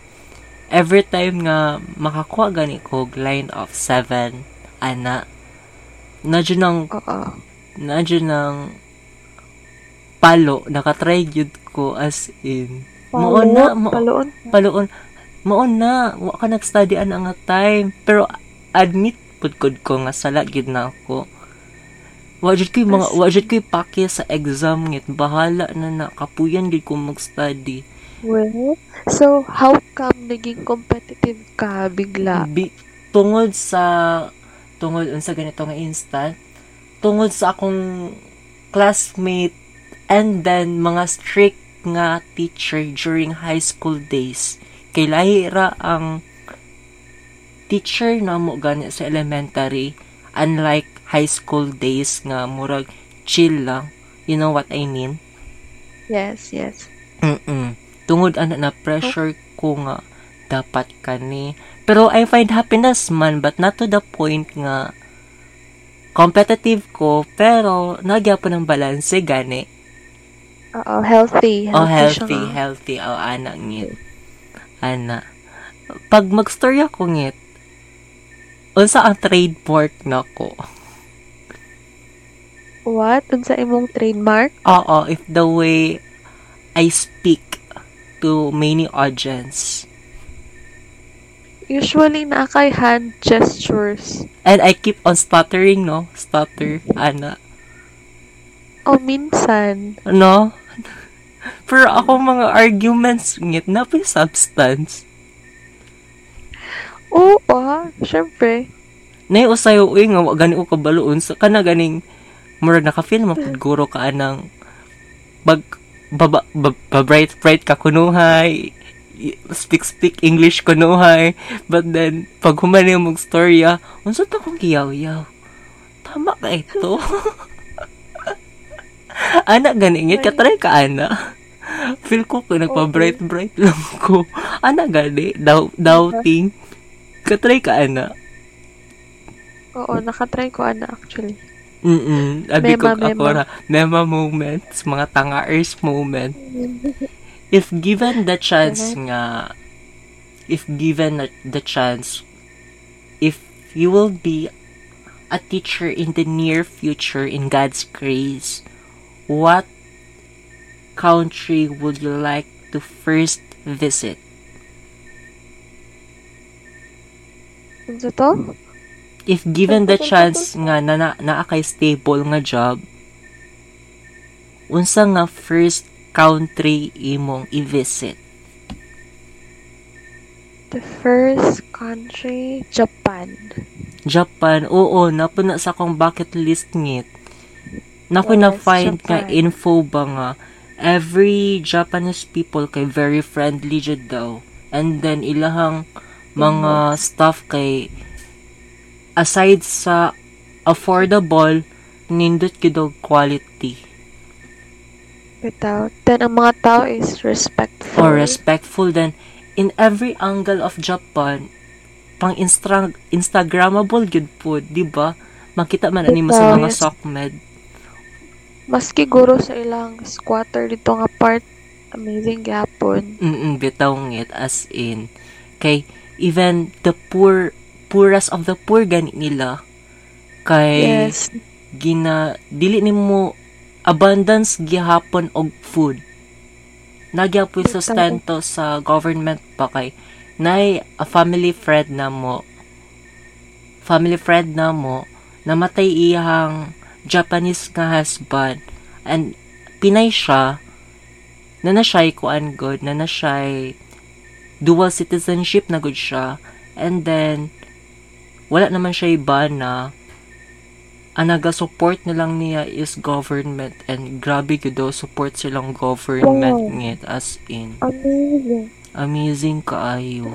Every time nga makakuha gani ko line of seven ana nadyo nang Oo. nadyo nang palo nakatry gyud ko as in Mao na, mo- Paloon. paloon mao na wa ka nag-study ana nga time pero admit pud ko nga sala gid na ako wa jud ko'y mga wa jud ko'y pake sa exam ngit bahala na na kapuyan gid ko mag-study Well, so how come naging competitive ka bigla? Bi- tungod sa tungod unsa ganito nga instant tungod sa akong classmate and then mga strict nga teacher during high school days. Kay lahira ang teacher na mo gani sa elementary unlike high school days nga murag chill lang. You know what I mean? Yes, yes. Mm-mm. Tungod ana na pressure ko nga dapat kani. Pero I find happiness man but not to the point nga competitive ko pero nagyapon ng balance gani. Oo, healthy. Oh, siya healthy, nga. healthy. Oh, ana ngit. Ana. Pag mag-story ako ngit, unsa ang trademark nako? What? Unsa imong trademark? Oo, if the way I speak to many audience. Usually, na kay hand gestures. And I keep on stuttering, no? Stutter, ana. O minsan. No? Pero ako mga arguments ngit na may substance. Oo, ah, syempre. Nay usayo uy nga gani ko kabaloon sa kana ganing murag naka-feel mapud guro ka anang bag baba, baba bright bright ka kunuhay speak speak English kunuhay but then pag humani mong storya unsa ta kong giyaw-yaw tama ka ito. Ana gani ngit ka try ka ana. Feel ko ko nagpa bright bright lang ko. Ana gani daw doubting. Ka try ka ana. Oo, nakatry ko ana actually. Mm-mm. Abi ko Mema, ako mema. na, mema moments, mga tanga-ers moment. If given the chance nga, if given the- chance, if you will be a teacher in the near future in God's grace, what country would you like to first visit? Unsa to? If given the chance nga na, na naa kay stable nga job, unsa nga first country imong i-visit? The first country, Japan. Japan, oo, napuna sa akong bucket list ngit. Naku na Yes, find nga info ba nga every Japanese people kay very friendly jud daw. And then ilahang mga stuff kay aside sa affordable nindot gid og quality Without. Then, ang mga tao is respectful. or respectful then in every angle of Japan pang instra- instagrammable gud po di ba makita man ani mo sa mga Yes. sockmed Maski guro sa ilang squatter dito nga part, amazing gapon. mm bitaw ngit as in kay even the poor poorest of the poor gani nila. Kay Yes. gina dili nimo abundance gihapon og food. Nagyapoy sustento sa government pa kay nay a family friend na mo. Family friend na mo namatay iyang Japanese nga husband. And Pinay siya na na siya'y kuan good na na siya'y dual citizenship na good siya. And then wala naman siya iba na ang naga-support na lang niya is government and grabe ko daw support silang government Wow. ngit as in Amazing. amazing kaayo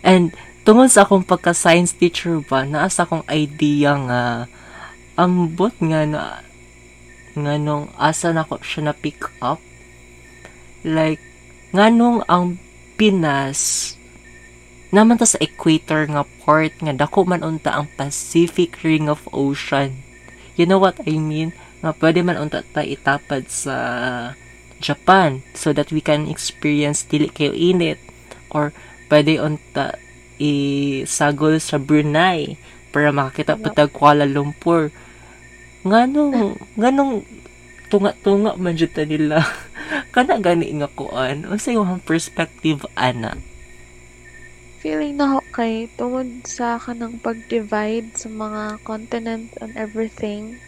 and tungod sa akong pagka science teacher ba naa sa akong idea nga ambot nga na nga nung asa na ko siya na pick up like nga nung ang Pinas naman ta sa equator nga part nga dako man unta ang Pacific Ring of Ocean. You know what I mean? Nga pwede man unta ta itapad sa Japan so that we can experience dili kayo init. Or pwede unta isagol sa Brunei para makakita pa tag Kuala Lumpur. Nganong nganong tunga-tunga man jud nila. Kana gani nga kuan? Unsa yung perspective ana Feeling na ako kay tungod sa kanang pag-divide sa mga continent and everything.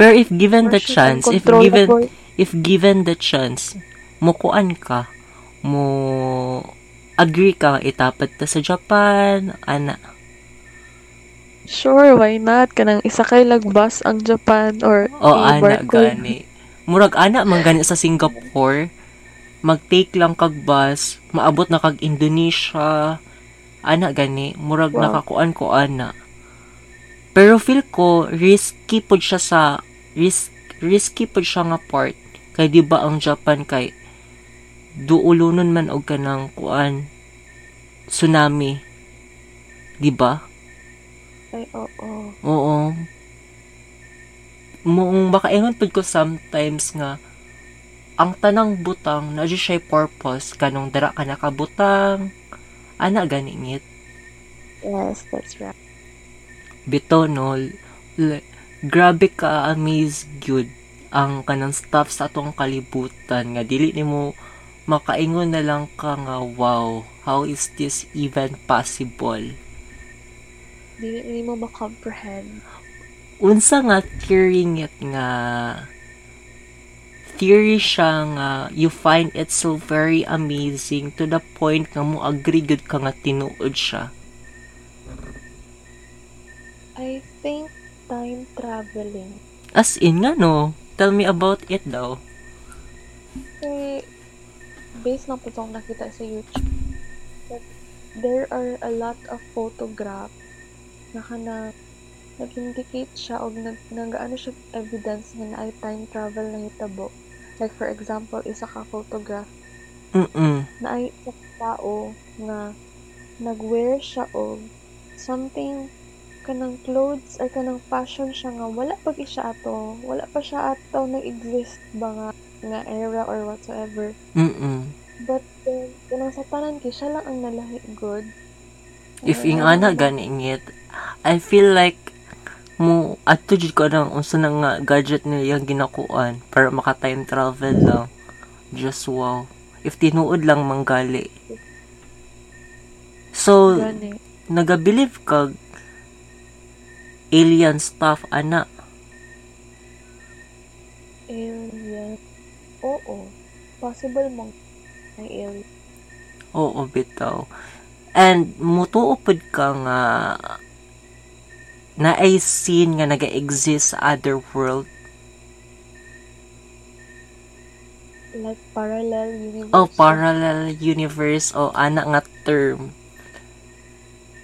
pero if given the chance if given if given the chance mo kuan ka mo agree ka itapat ta sa Japan ana Sure, why not? Kanang isa kay lagbas ang Japan or O ana gani. Murag ana man gani sa Singapore. Mag-take lang kag bus, maabot na kag Indonesia. Ana gani, murag Wow. nakakuan ko ana. Pero feel ko risky pud siya sa risk risky pud siya nga part kay di ba ang Japan kay duulunon man og kanang kuan tsunami. Di ba? Ay, oo. Oo. Mong baka ingon pud ko sometimes nga ang tanang butang na siya purpose kanong dara ka nakabutang ana gani ngit Yes, that's right. bito no l- grabe ka amaze gyud ang kanang stuff sa atong kalibutan nga dili nimo makaingon na lang ka nga wow how is this even possible Dili hindi mo ma-comprehend. unsa nga theory ngit nga theory siya nga you find it so very amazing to the point nga mo agree gud ka nga tinuod siya I think time traveling. as in nga no tell me about it daw Kasi, based na po itong nakita sa YouTube, that there are a lot of photographs na kana nag-indicate siya o nag, nag-ano siya evidence nga na ay time travel na hitabo. Like for example, isa ka photograph mm na ay isa ka tao nga nag-wear siya og something kanang clothes or kanang fashion siya nga wala pag siya ato wala pa siya ato nag-exist ba nga nga era or whatsoever. Mm but then kanang sa tanan kay siya lang ang nalahi good if ing ana ba? gani ngit I feel like mo ato jud ko nang unsa na nga gadget nila ginakuan para maka time travel lang. Just wow. If tinuod lang manggali so gani nagabilive kag alien stuff ana. Alien. Oo. Possible mong may alien. Oo bitaw. And mutuo pud ka nga na ay scene nga naga-exist sa other world. Like parallel universe. Oh parallel universe. O ana nga term.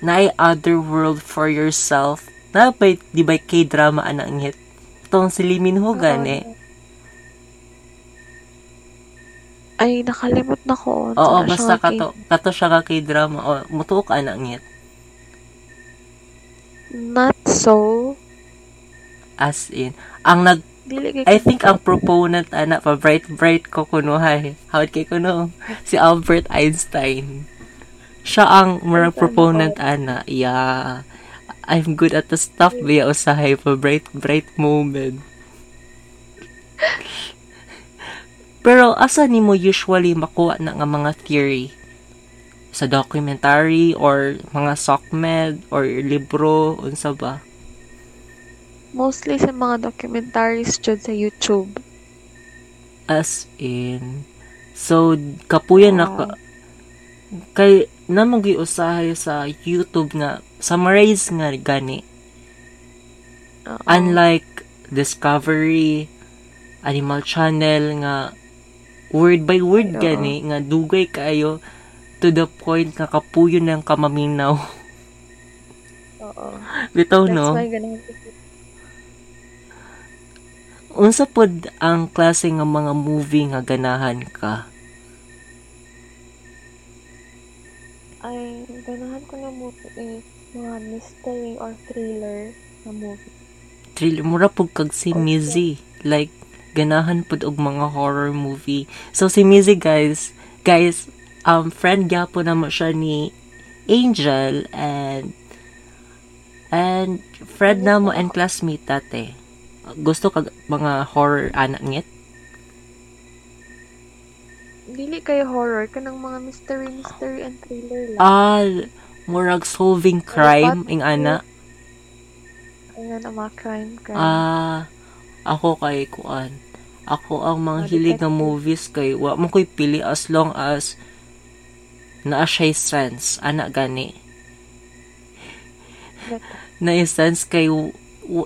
Na ay other world for yourself. Na ba di ba kay drama ana ngit tong si Lee Min Ho gani. ay nakalimot na ko oo basta kato kato siya ka kay drama. O mutuo ka ana ngit not so as in ang nag dili I think ang proponent ana pa bright bright ko kunuhay. Hawad kay kuno si Albert Einstein. Siya ang murang Ay, proponent ana. Yeah. I'm good at the stuff via usahay pa bright bright moment. Pero asa nimo usually makuha na nga mga theory? Sa documentary or mga SOCMED or libro unsa ba? mostly sa mga documentaries jud sa YouTube As in, so, kapuyan na Oo. ka, kay, namang usahay sa YouTube nga, summarize nga gani. Oo. Unlike Discovery, Animal Channel nga, word by word Oo. gani, nga dugay kayo to the point nga kapuyon ng kamaminaw. oo Bitaw, that's no? why ganun Unsa pod ang klase nga mga movie nga ganahan ka? ay ganahan ko na movie is mga mystery or thriller na movie Thrill, mura pug kag si Mizzy. Like, ganahan pud og mga horror movie. So, si Mizzy, guys, guys, um, friend gyapo na mo siya ni Angel and and friend na mo and classmate tate. Gusto kag mga horror anak ngit? dili kay horror kanang mga mystery mystery and thriller lang Ah, murag solving crime ing ana. Ayan ang mga crime crime Ah, ako kay kuan. Ako ang mga hilig nga movies kay wa mo koy pili as long as naa siya sense ana gani. na sense kay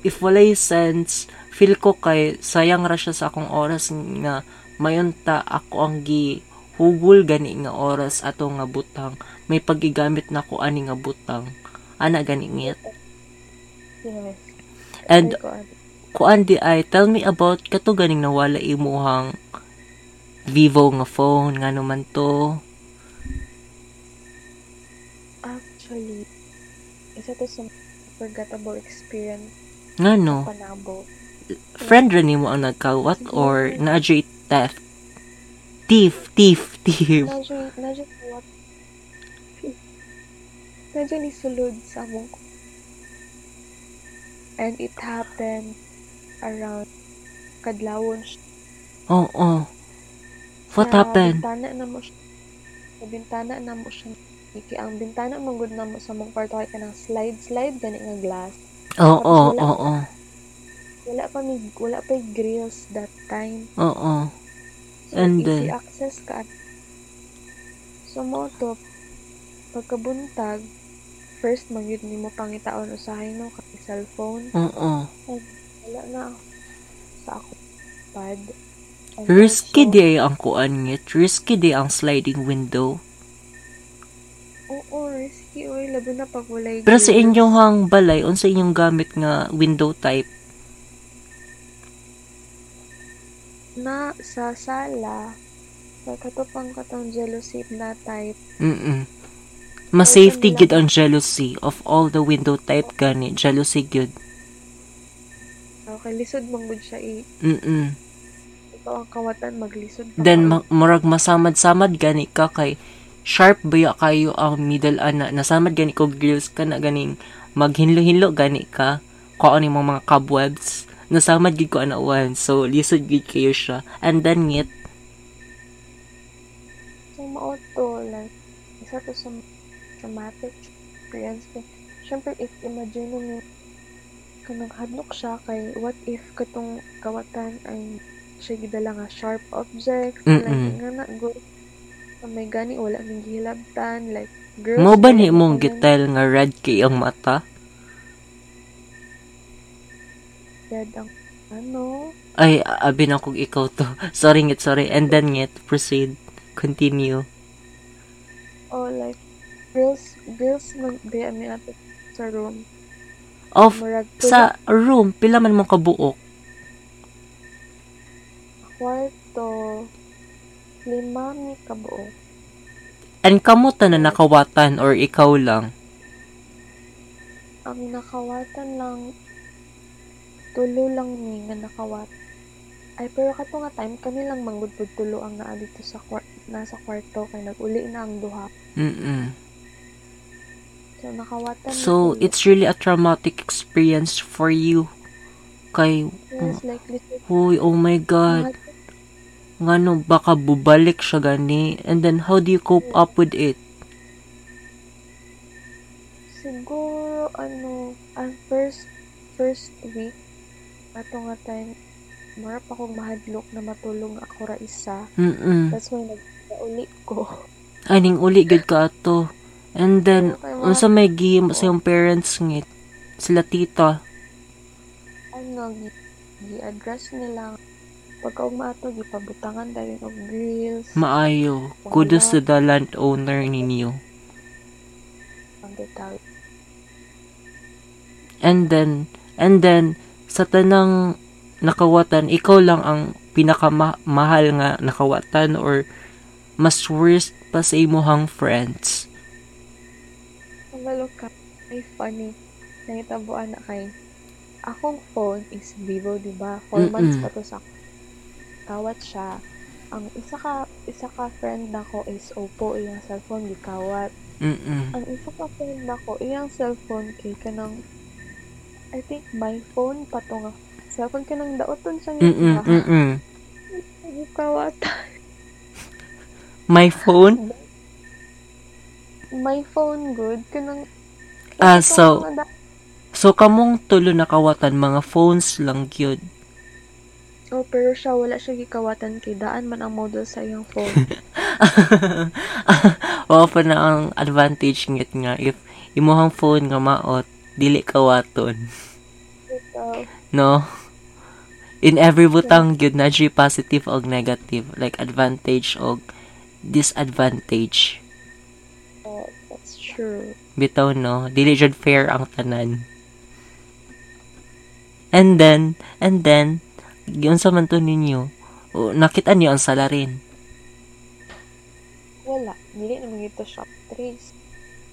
if walay sense feel ko kay sayang ra siya sa akong oras nga mayunta ako ang gi hugol gani nga oras ato nga butang may pagigamit na ko ani nga butang ana gani ngit Yes. and ano. kuan di ay tell me about kato ganing nawala imuhang Vivo nga phone nga naman to Actually, isa to sa forgettable experience nga no panabo. friend ra nimo ang nagkawat or naadyo theft thief thief thief nadyo what? Nadyo ni sulod sa among ko. And it happened around Kadlawon siya. oo oh, what Sa happened Bintana na mo siya. Bintana na mo siya. Iki, ang bintana mo good na sa mong kwarto kay kanang slide slide gani nga glass. oo oo oo Wala pa mi wala pa yung grills that time. oo So, And easy then- access ka. So, mo to, pagkabuntag, first, magyud ni mo pangitaon usahay no, kay cellphone. oo Wala na sa ako pad. Risky di ang kuan ngit risky di ang sliding window Oo, risky. Uy, labi na pag walay pero sa inyong hang balay unsa inyong gamit nga window type? Na, sa sala, sa katupang katong jealousy na type, mm mas safety gid ang jealousy of all the window type gani. Jealousy gyud. Okay, lisod mong good siya i mm ikaw ang kawatan maglisod pa then ka. ma- murag masamad-samad gani ka kay sharp baya kayo ang middle ana? Nasamad gani ko grills ka na ganing maghinlo-hinlo gani ka. Kuan mo mga cobwebs. Nasamad gid ko ana one. So lisod gid kayo siya. And then ngit. So, maoto, like, isa to sa traumatic experience ko. Siyempre, if imagine mo, kanang hadlok siya kay what if katong kawatan ay siya gidala nga sharp object Mm-mm. like nga na go oh my gani wala ning gihilabtan like girls mo ba ni mong gitel nga red kay ang mata? Red ang ano? Ay abi na kog ikaw to. Sorry ngit sorry. And then ngit proceed. Continue. Oh like girls girls mag be ami ato sa room. Of sa room pila man mo kabuok? Kwarto lima mi kabuo. And kamo ta na nakawatan or ikaw lang? Ang nakawatan lang tulo lang mi nga nakawat. Ay pero kato nga time kami lang manggudpud tulo ang naa dito sa kwar- nasa kwarto kay naguli na ang duha. Mm so nakawatan so tulo. it's really a traumatic experience for you. Kay yes like little Uy, oh my god ngano baka bubalik siya gani and then how do you cope up with it? Siguro ano ang first first week ato nga time mara pa akong mahadlok na matulong ako ra isa. Mm that's why naguli ko. Aning uli gud ka ato. And then unsa may gihimo sa iyong parents ngit? Sila tita? Ano gi, gi-address nila pagka umato gipabutangan dahil og grills. Maayo. Kudos to the landowner ninyo. Ang detay and then and then sa tanang nakawatan ikaw lang ang pinakamahal nga nakawatan or mas worst pa sa imuhang friends. Kabalo ka ay funny. Nangitabuan na kay akong phone is Vivo di ba? 4 months Mm-mm. pa to sa kawat siya. Ang isa ka isa ka friend nako is Oppo iyang cellphone gikawat mm ang isa ka friend nako iyang cellphone kay kanang I think my phone pa to nga. Cellphone kanang daoton mm nga mm gikawat my phone? My phone good. Kanang Ah, Ito, so- so kamong tulo nakawatan mga phones lang gyud oh pero siya wala siya gikawatan kay daan man ang model sa iyang phone o pa na ang advantage ngit nga if imuhang phone nga maot dili kawaton. Ito. No? In every butang gyud na positive og negative, like advantage og disadvantage. Oh, that's true. Bitaw no, dili jud fair ang tanan. And then, and then, yun sa man to ninyo, o, nakita niyo ang salarin. Wala. Dili naman ito shop trace.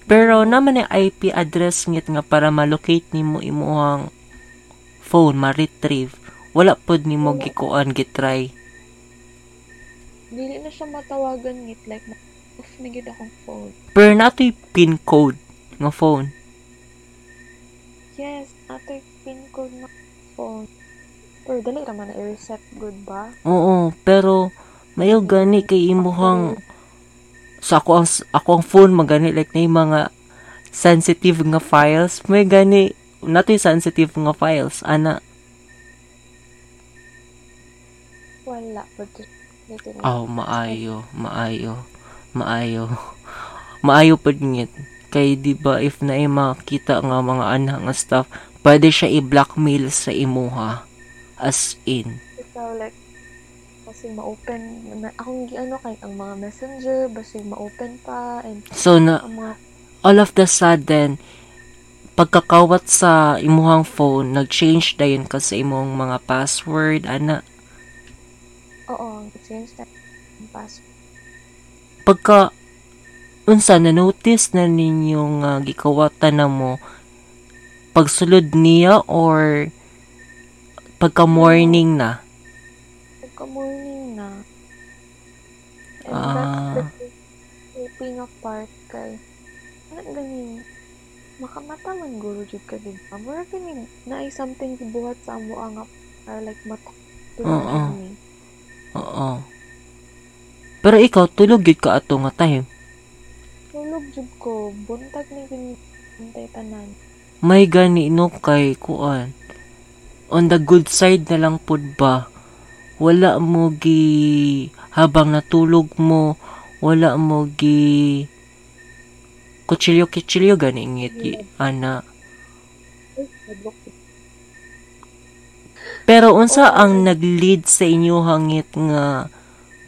Pero naman yung IP address ngit nga para ma-locate nimo imuhang phone, ma-retrieve. Wala pod nimo gikuan gitry. Dili na siya matawagan ngit. Like, off na gid akong phone. Pero natoy pin code nga phone. Yes, ato yung pin code na phone. Pero dali raman na i-reset good ba? Oo, pero mayo gani kay imuhang sa ako ang ako ang phone magani like na mga sensitive nga files may gani nato sensitive nga files ana Wala. Na. oh maayo maayo maayo maayo pud ngit kay di ba if na makita nga mga anak nga stuff pwede siya i-blackmail sa imuha as in Ikaw, like, basig ma-open, na, akong ano kay ang mga messenger, basig ma-open pa, and so na mga, all of the sudden, pagkakawat sa imuhang phone, nag-change na yun ka sa imong mga password, ana. oo, change na yung password. Pagka, unsa, na-notice na ninyong uh, gikawatan na mo, pagsulod niya or pagka-morning na? Pagka-morning na. And Ah. the sleeping apart kay, ano ganin, makamata man guro jud ka di ba? Mura kini na ay something gibuhat sa amo ang para like mata. Oo. Oo. Pero ikaw, tulog yun ka ato nga time. Tulog jud ko, buntag ni gini buntay tanan. may gani no kay kuan on the good side na lang pud ba? Wala mo gi habang natulog mo wala mo gi kutsilyo kutsilyo gani ngit gi- ana. Pero unsa ang nag-lead sa inyo hangit nga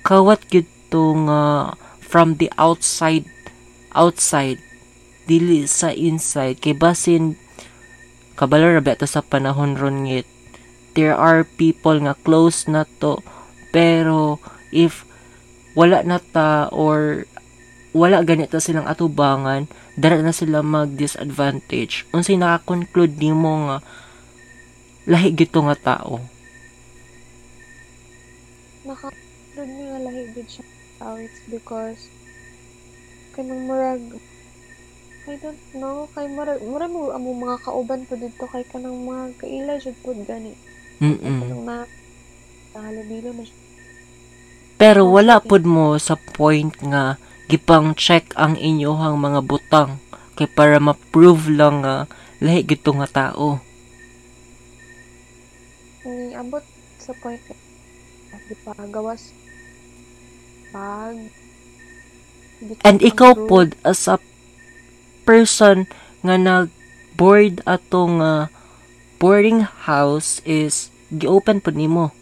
kawat gyud nga from the outside outside dili sa inside kay basin kabalo ra to sa panahon ron ngit there are people nga close na to pero if wala na ta or wala ganito silang atubangan dara na sila mag disadvantage unsay naka-conclude nimo nga lahi gito nga tao Naka, doon nga lahi gud siya tao. It's because, kanang murag, I don't know, kay murag, murag mo amo mga kauban po dito kay kanang mga kaila jud pod gani. mm Kanang na, nahalabilo na. Pero wala pud mo sa point nga gipang check ang inyohang mga butang kay para ma-prove lang nga lahi gito nga tao. Ni abot sa point di pa gawas pag And ikaw pod as a person nga nag board atong nga boarding house is gi-open pud nimo.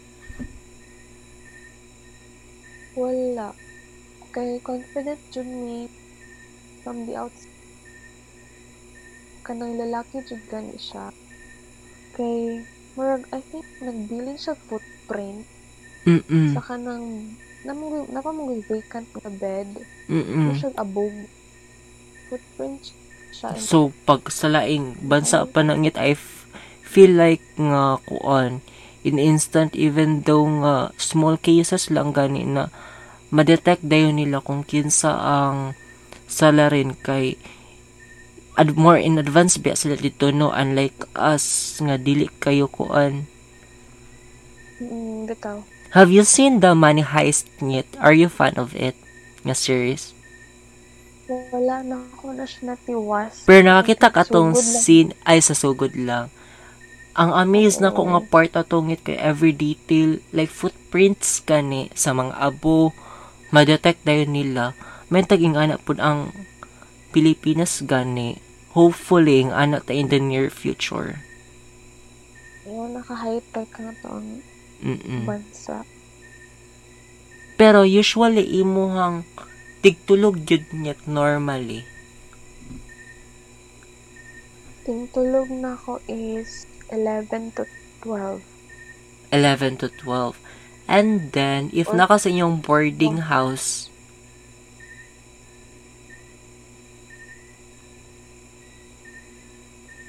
Wala. Kay confident jud mi from the outside. Kanang lalaki jud gani siya. Kay murag I think nagbilin siya footprint Mm. sa kanang namang napamang vacant na bed. Mm. Mm. siya abog. Footprint siya. And So pag sa laing bansa pa nangit I feel like nga kuan in instant even though nga small cases lang gani na ma-detect dayon nila kung kinsa ang salarin kay ad more in advance biya sila dito no? Unlike us nga dili kayo kuan. Mm, bitaw. have you seen the money heist ngit? Are you fan of it? Nga series Wala na ako na siya natiwas. Pero nakakita ka tong scene ay sa sugod lang. Ang amaze na ko nga part atong it kay every detail like footprints kani sa mga abo ma-detect dayon nila. May taging anak pud ang Pilipinas gani hopefully ang anak ta in the near future. Yung naka-high-tech na to ang Mm-mm. bansa. Pero usually imuhang tigtulog yun niyat normally. Tingtulog na ko is 11 to 12. 11 to 12. And then, if Or- naka sa inyong boarding house,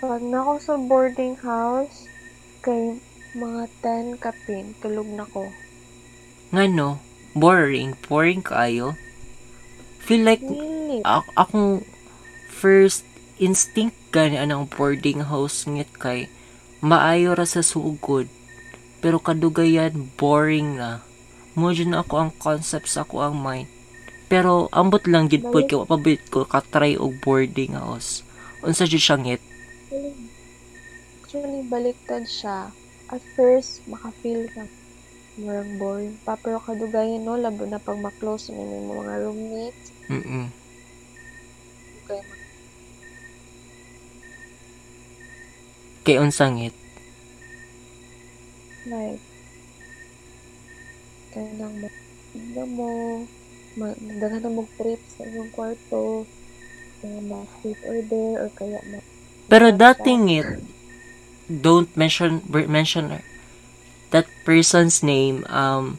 Pag na ako sa boarding house, kay mga 10 kapin, tulog na ko. ngano, boring, boring kayo. Feel like, Really? ak- akong first instinct gani anang boarding house ngit kay maayo ra sa sugod. Pero kadugayan boring na. Mo dyan ako ang concept sa ako ang mind. Pero ambot lang gid pud kay pabit ko ka try og boarding house. Unsa jud siya ngit? Actually, baliktad siya. At first, maka-feel ka murang boring pa. Pero kadugayan, no, labo na pag ma-close na yung mga roommates. mm Kaya kay unsa ngit like, kaya nang ma mo, magdala na mo trip sa inyong kwarto, kaya ma-sleep order, or kaya ma pero dating it don't mention mention that person's name um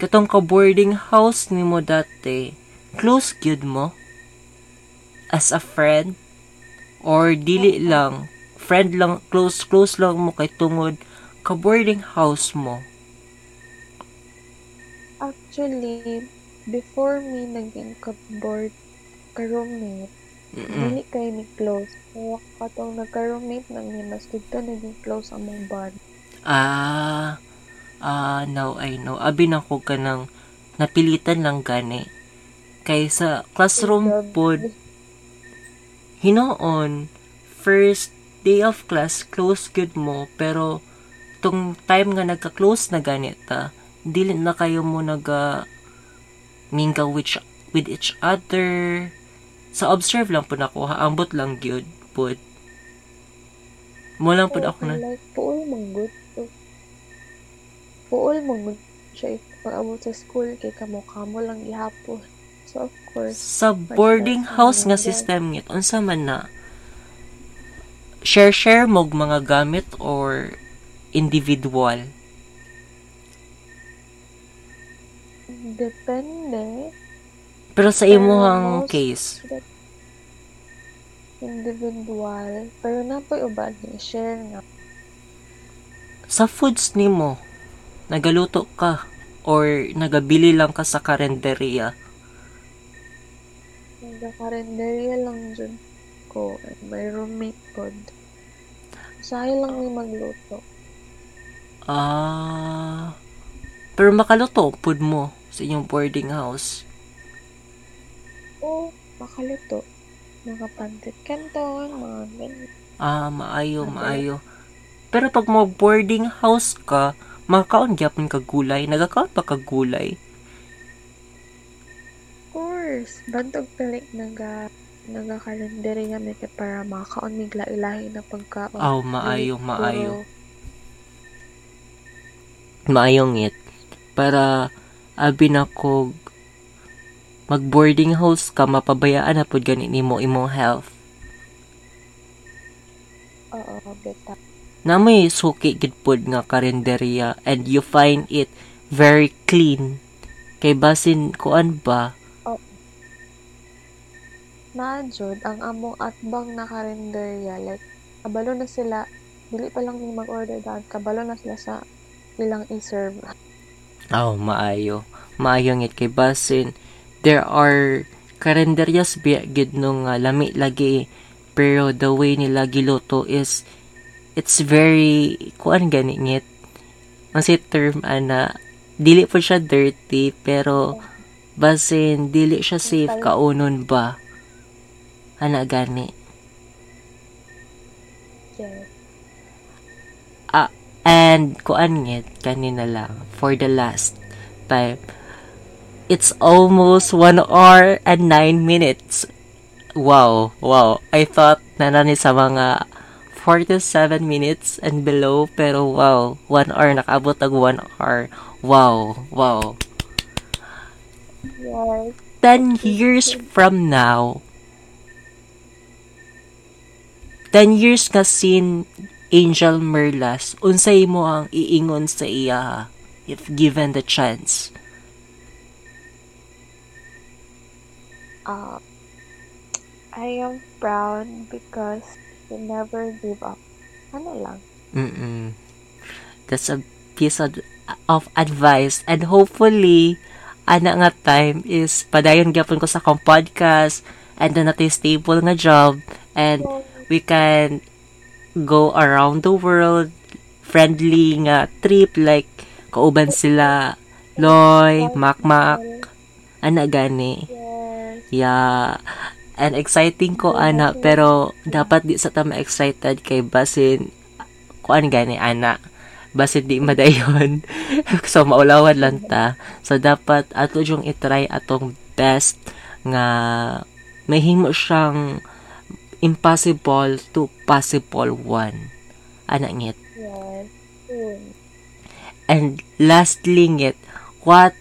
katong ka boarding house nimo dati close gyud mo as a friend or dili lang friend lang close close lang mo kay tungod ka boarding house mo Actually, before me naging ka-board, ka-roommate, Mm-mm. dili kay ni close. Kaya katong nagka-roommate nang ni mas dito naging close ang mong bond. Ah ah now I know. Abi na ko kanang napilitan lang gani. Kay sa classroom pod hinoon first day of class close good mo pero tung time nga nagka-close na ganita dili na kayo mo naga mingle with, with each other. Sa observe lang po nako ha ambot lang gyud pod. Mo lang pod ako na Like, puol manggod. Puol manggod siya if pag-abot sa school kay kamo kamo lang gihapon. So, of course, sa boarding house nga system ngit unsa man na share share mog mga gamit or individual depende. pero sa imuhang case Individual. Pero napoy uban ni share na. sa foods nimo nagaluto ka or nagabili lang ka sa karenderya Nagka-karinderya lang dyan ko. and May roommate pod. Usahay lang ni magluto. ah pero makaluto pud mo sa inyong boarding house O, makaluto. Mga pantit canton, mga ganyan. ah maayo maayo pero pag mo boarding house ka makaon gyapon ka gulay nagakaon pa ka gulay Of course, bantog talik naga naga-kalendarya may kay para makaon migla ilahi na pagkaon. Aw, maayo, Dili maayo. puro- maayong it para abi na ko mag boarding house ka mapabayaan na pud gani nimo imong health Oo, beta. Na may suki gid pud nga karinderya and you find it very clean. Kay basin kuan ba? Naajod, ang among atbang na karinderya, like, kabalo na sila, dili pa lang mag-order daan, kabalo na sila sa ilang i-serve. aw maayo. Maayong it kay basin. There are karinderyas biya gid no nga lami lagi pero the way nila giluto is it's very kuan gani ngit ang si term ana dili po siya dirty pero basin dili siya safe kaunon ba? Ana gani. Yes. ah and kuan ngit kanina lang for the last time. It's almost one hour and nine minutes. Wow wow. I thought na nani sa mga 47 minutes and below. Pero wow, 1 hour, nakaabot ng 1 hour. Wow, wow. Yes. 10 years from now, 10 years ka sin Angel Merlas, unsay mo ang iingon sa iya if given the chance? Uh, I am proud because you never give up. Ano lang. Mm-mm. That's a piece of, of advice and hopefully ana nga time is padayon gyapon ko sa akong podcast and then natin stable nga job and we can go around the world friendly nga trip like kauban sila Loy, Makmak, ana gani. Yeah. And exciting ko ana pero dapat di sa tama excited kay basin kuan gani ana. Basin di madayon. So maulawan lang ta. So dapat ato yung itry atong best nga mahimo siyang impossible to possible one. Ana ngit. Yes. And lastly, ngit, what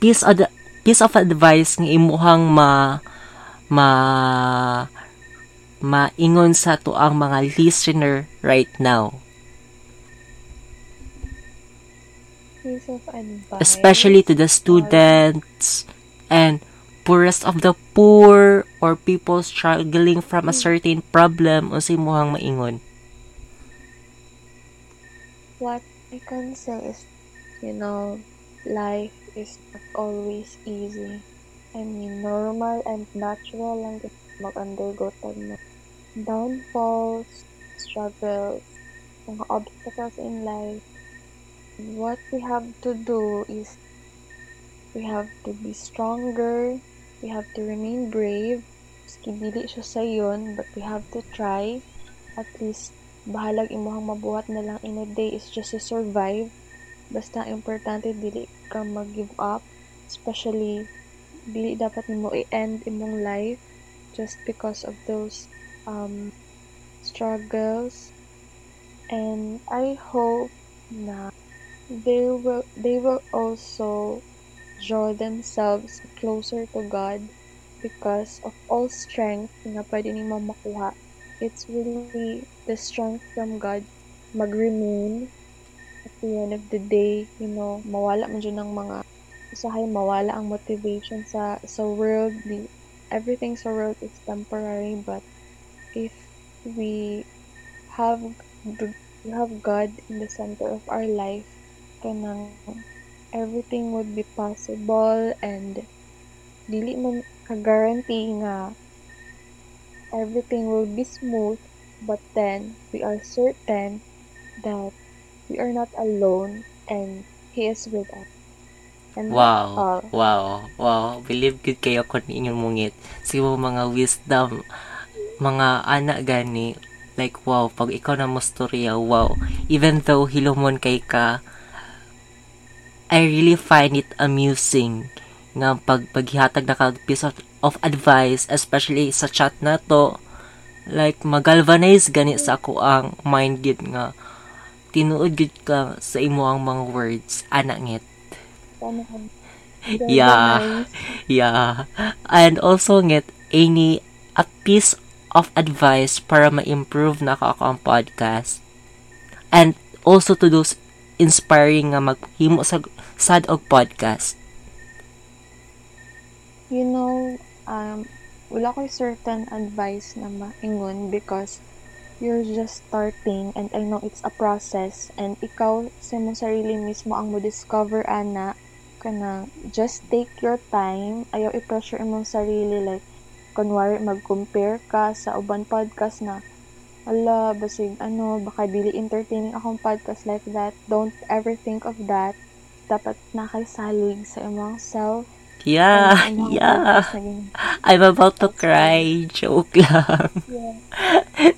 piece of piece of advice nga imuhang ma ma maingon sa to ang mga listener right now. Piece of advice. especially to the students and poorest of the poor or people struggling from a certain problem unsay imuhang maingon. What I can say is, you know, life is not always easy. I mean, normal and natural lang mag-undergo tag mo. Downfalls, struggles, mga obstacles in life. What we have to do is we have to be stronger, we have to remain brave. Maski dili siya sa yun, but we have to try. At least, bahalag imuhang mabuhat na lang in a day is just to survive. Basta importante dili ka mag-give up, especially dili dapat nimo i-end imong life just because of those um struggles. And I hope na they will they will also draw themselves closer to God because of all strength na pwede nimo makuha it's really the strength from God mag-remain the end of the day, you know, mawala man dyan ng mga usahay, mawala ang motivation sa sa world. The, everything sa world is temporary, but if we have we have God in the center of our life, kanang everything would be possible and dili man ka-guarantee nga everything will be smooth, but then we are certain that we are not alone and He is with us. And Wow. all. Wow. Wow. Believe good kayo kung inyong mungit. Siguro mga wisdom, mga anak gani, like wow, pag ikaw na mo storya, wow. Even though hilumon kay ka, I really find it amusing nga pag paghihatag na kag piece of, of advice, especially sa chat na to, like magalvanize gani sa ako ang mind gid nga tinuod gid ka sa imo ang mga words ka- Yeah. Yeah. And also ngit any a piece of advice para ma-improve na ka ako ang podcast. And also to those inspiring nga maghimo sa sad og podcast. You know, um, wala ko'y certain advice na maingon because you're just starting and I know it's a process and ikaw sa mong sarili mismo ang mo discover ana kana just take your time ayaw i-pressure imong sarili like kunwari mag-compare ka sa uban podcast na ala basig ano baka dili entertaining akong podcast like that. Don't ever think of that. Dapat nakaisalig sa imong self Yeah, yeah. I'm about to cry. Joke lang. Yeah.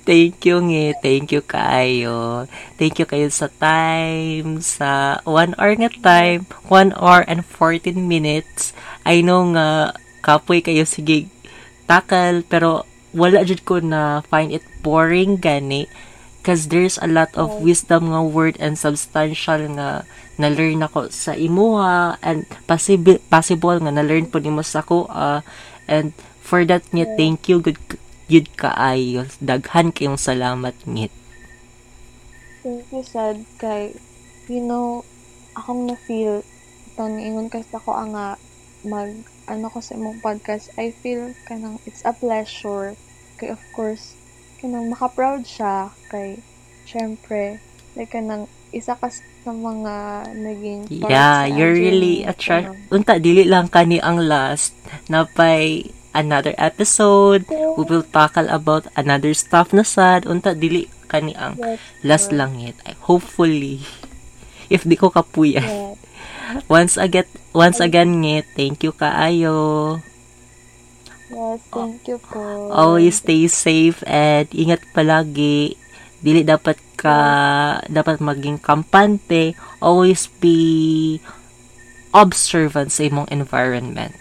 Thank you ngi. Thank you kayo. Thank you kayo sa time. Sa 1 hour nga time. 1 hour and 14 minutes. I know nga kapoy kayo sige takal pero wala jud ko na find it boring gani because there's a lot of wisdom nga word and substantial nga na-learn ako sa imuha and possible possible nga na-learn po nimo sa ko ah, and for that nga thank you good yun kaayo. Daghan kayong salamat ngit. Thank you, sad, kay, you know, akong na-feel, ito niingon kasi ako ang nga, mag, ano ko sa imong podcast, I feel kanang it's a pleasure. Kay, of course, kanang maka-proud siya, kay, syempre, like, kanang, isa ka sa mga naging part Yeah, you're really journey a tra- kanang- Unta, dili lang kani ang last. Napay another episode. We will tackle about another stuff na sad. Unta, dili kani ang Yes, last lang it. I- Hopefully. If di ko kapuyan. yes. Once again, once again ngit, thank you kaayo. Yes, thank you po. Always stay safe and ingat palagi. Dili dapat ka dapat maging kampante. Always be observant sa imong environment.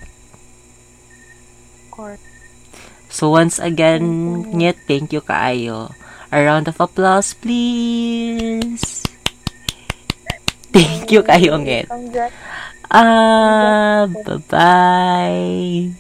Course. So once again, ngit, thank you kaayo. A round of applause, please. Thank you kayo. Congrats. Ah, bye-bye.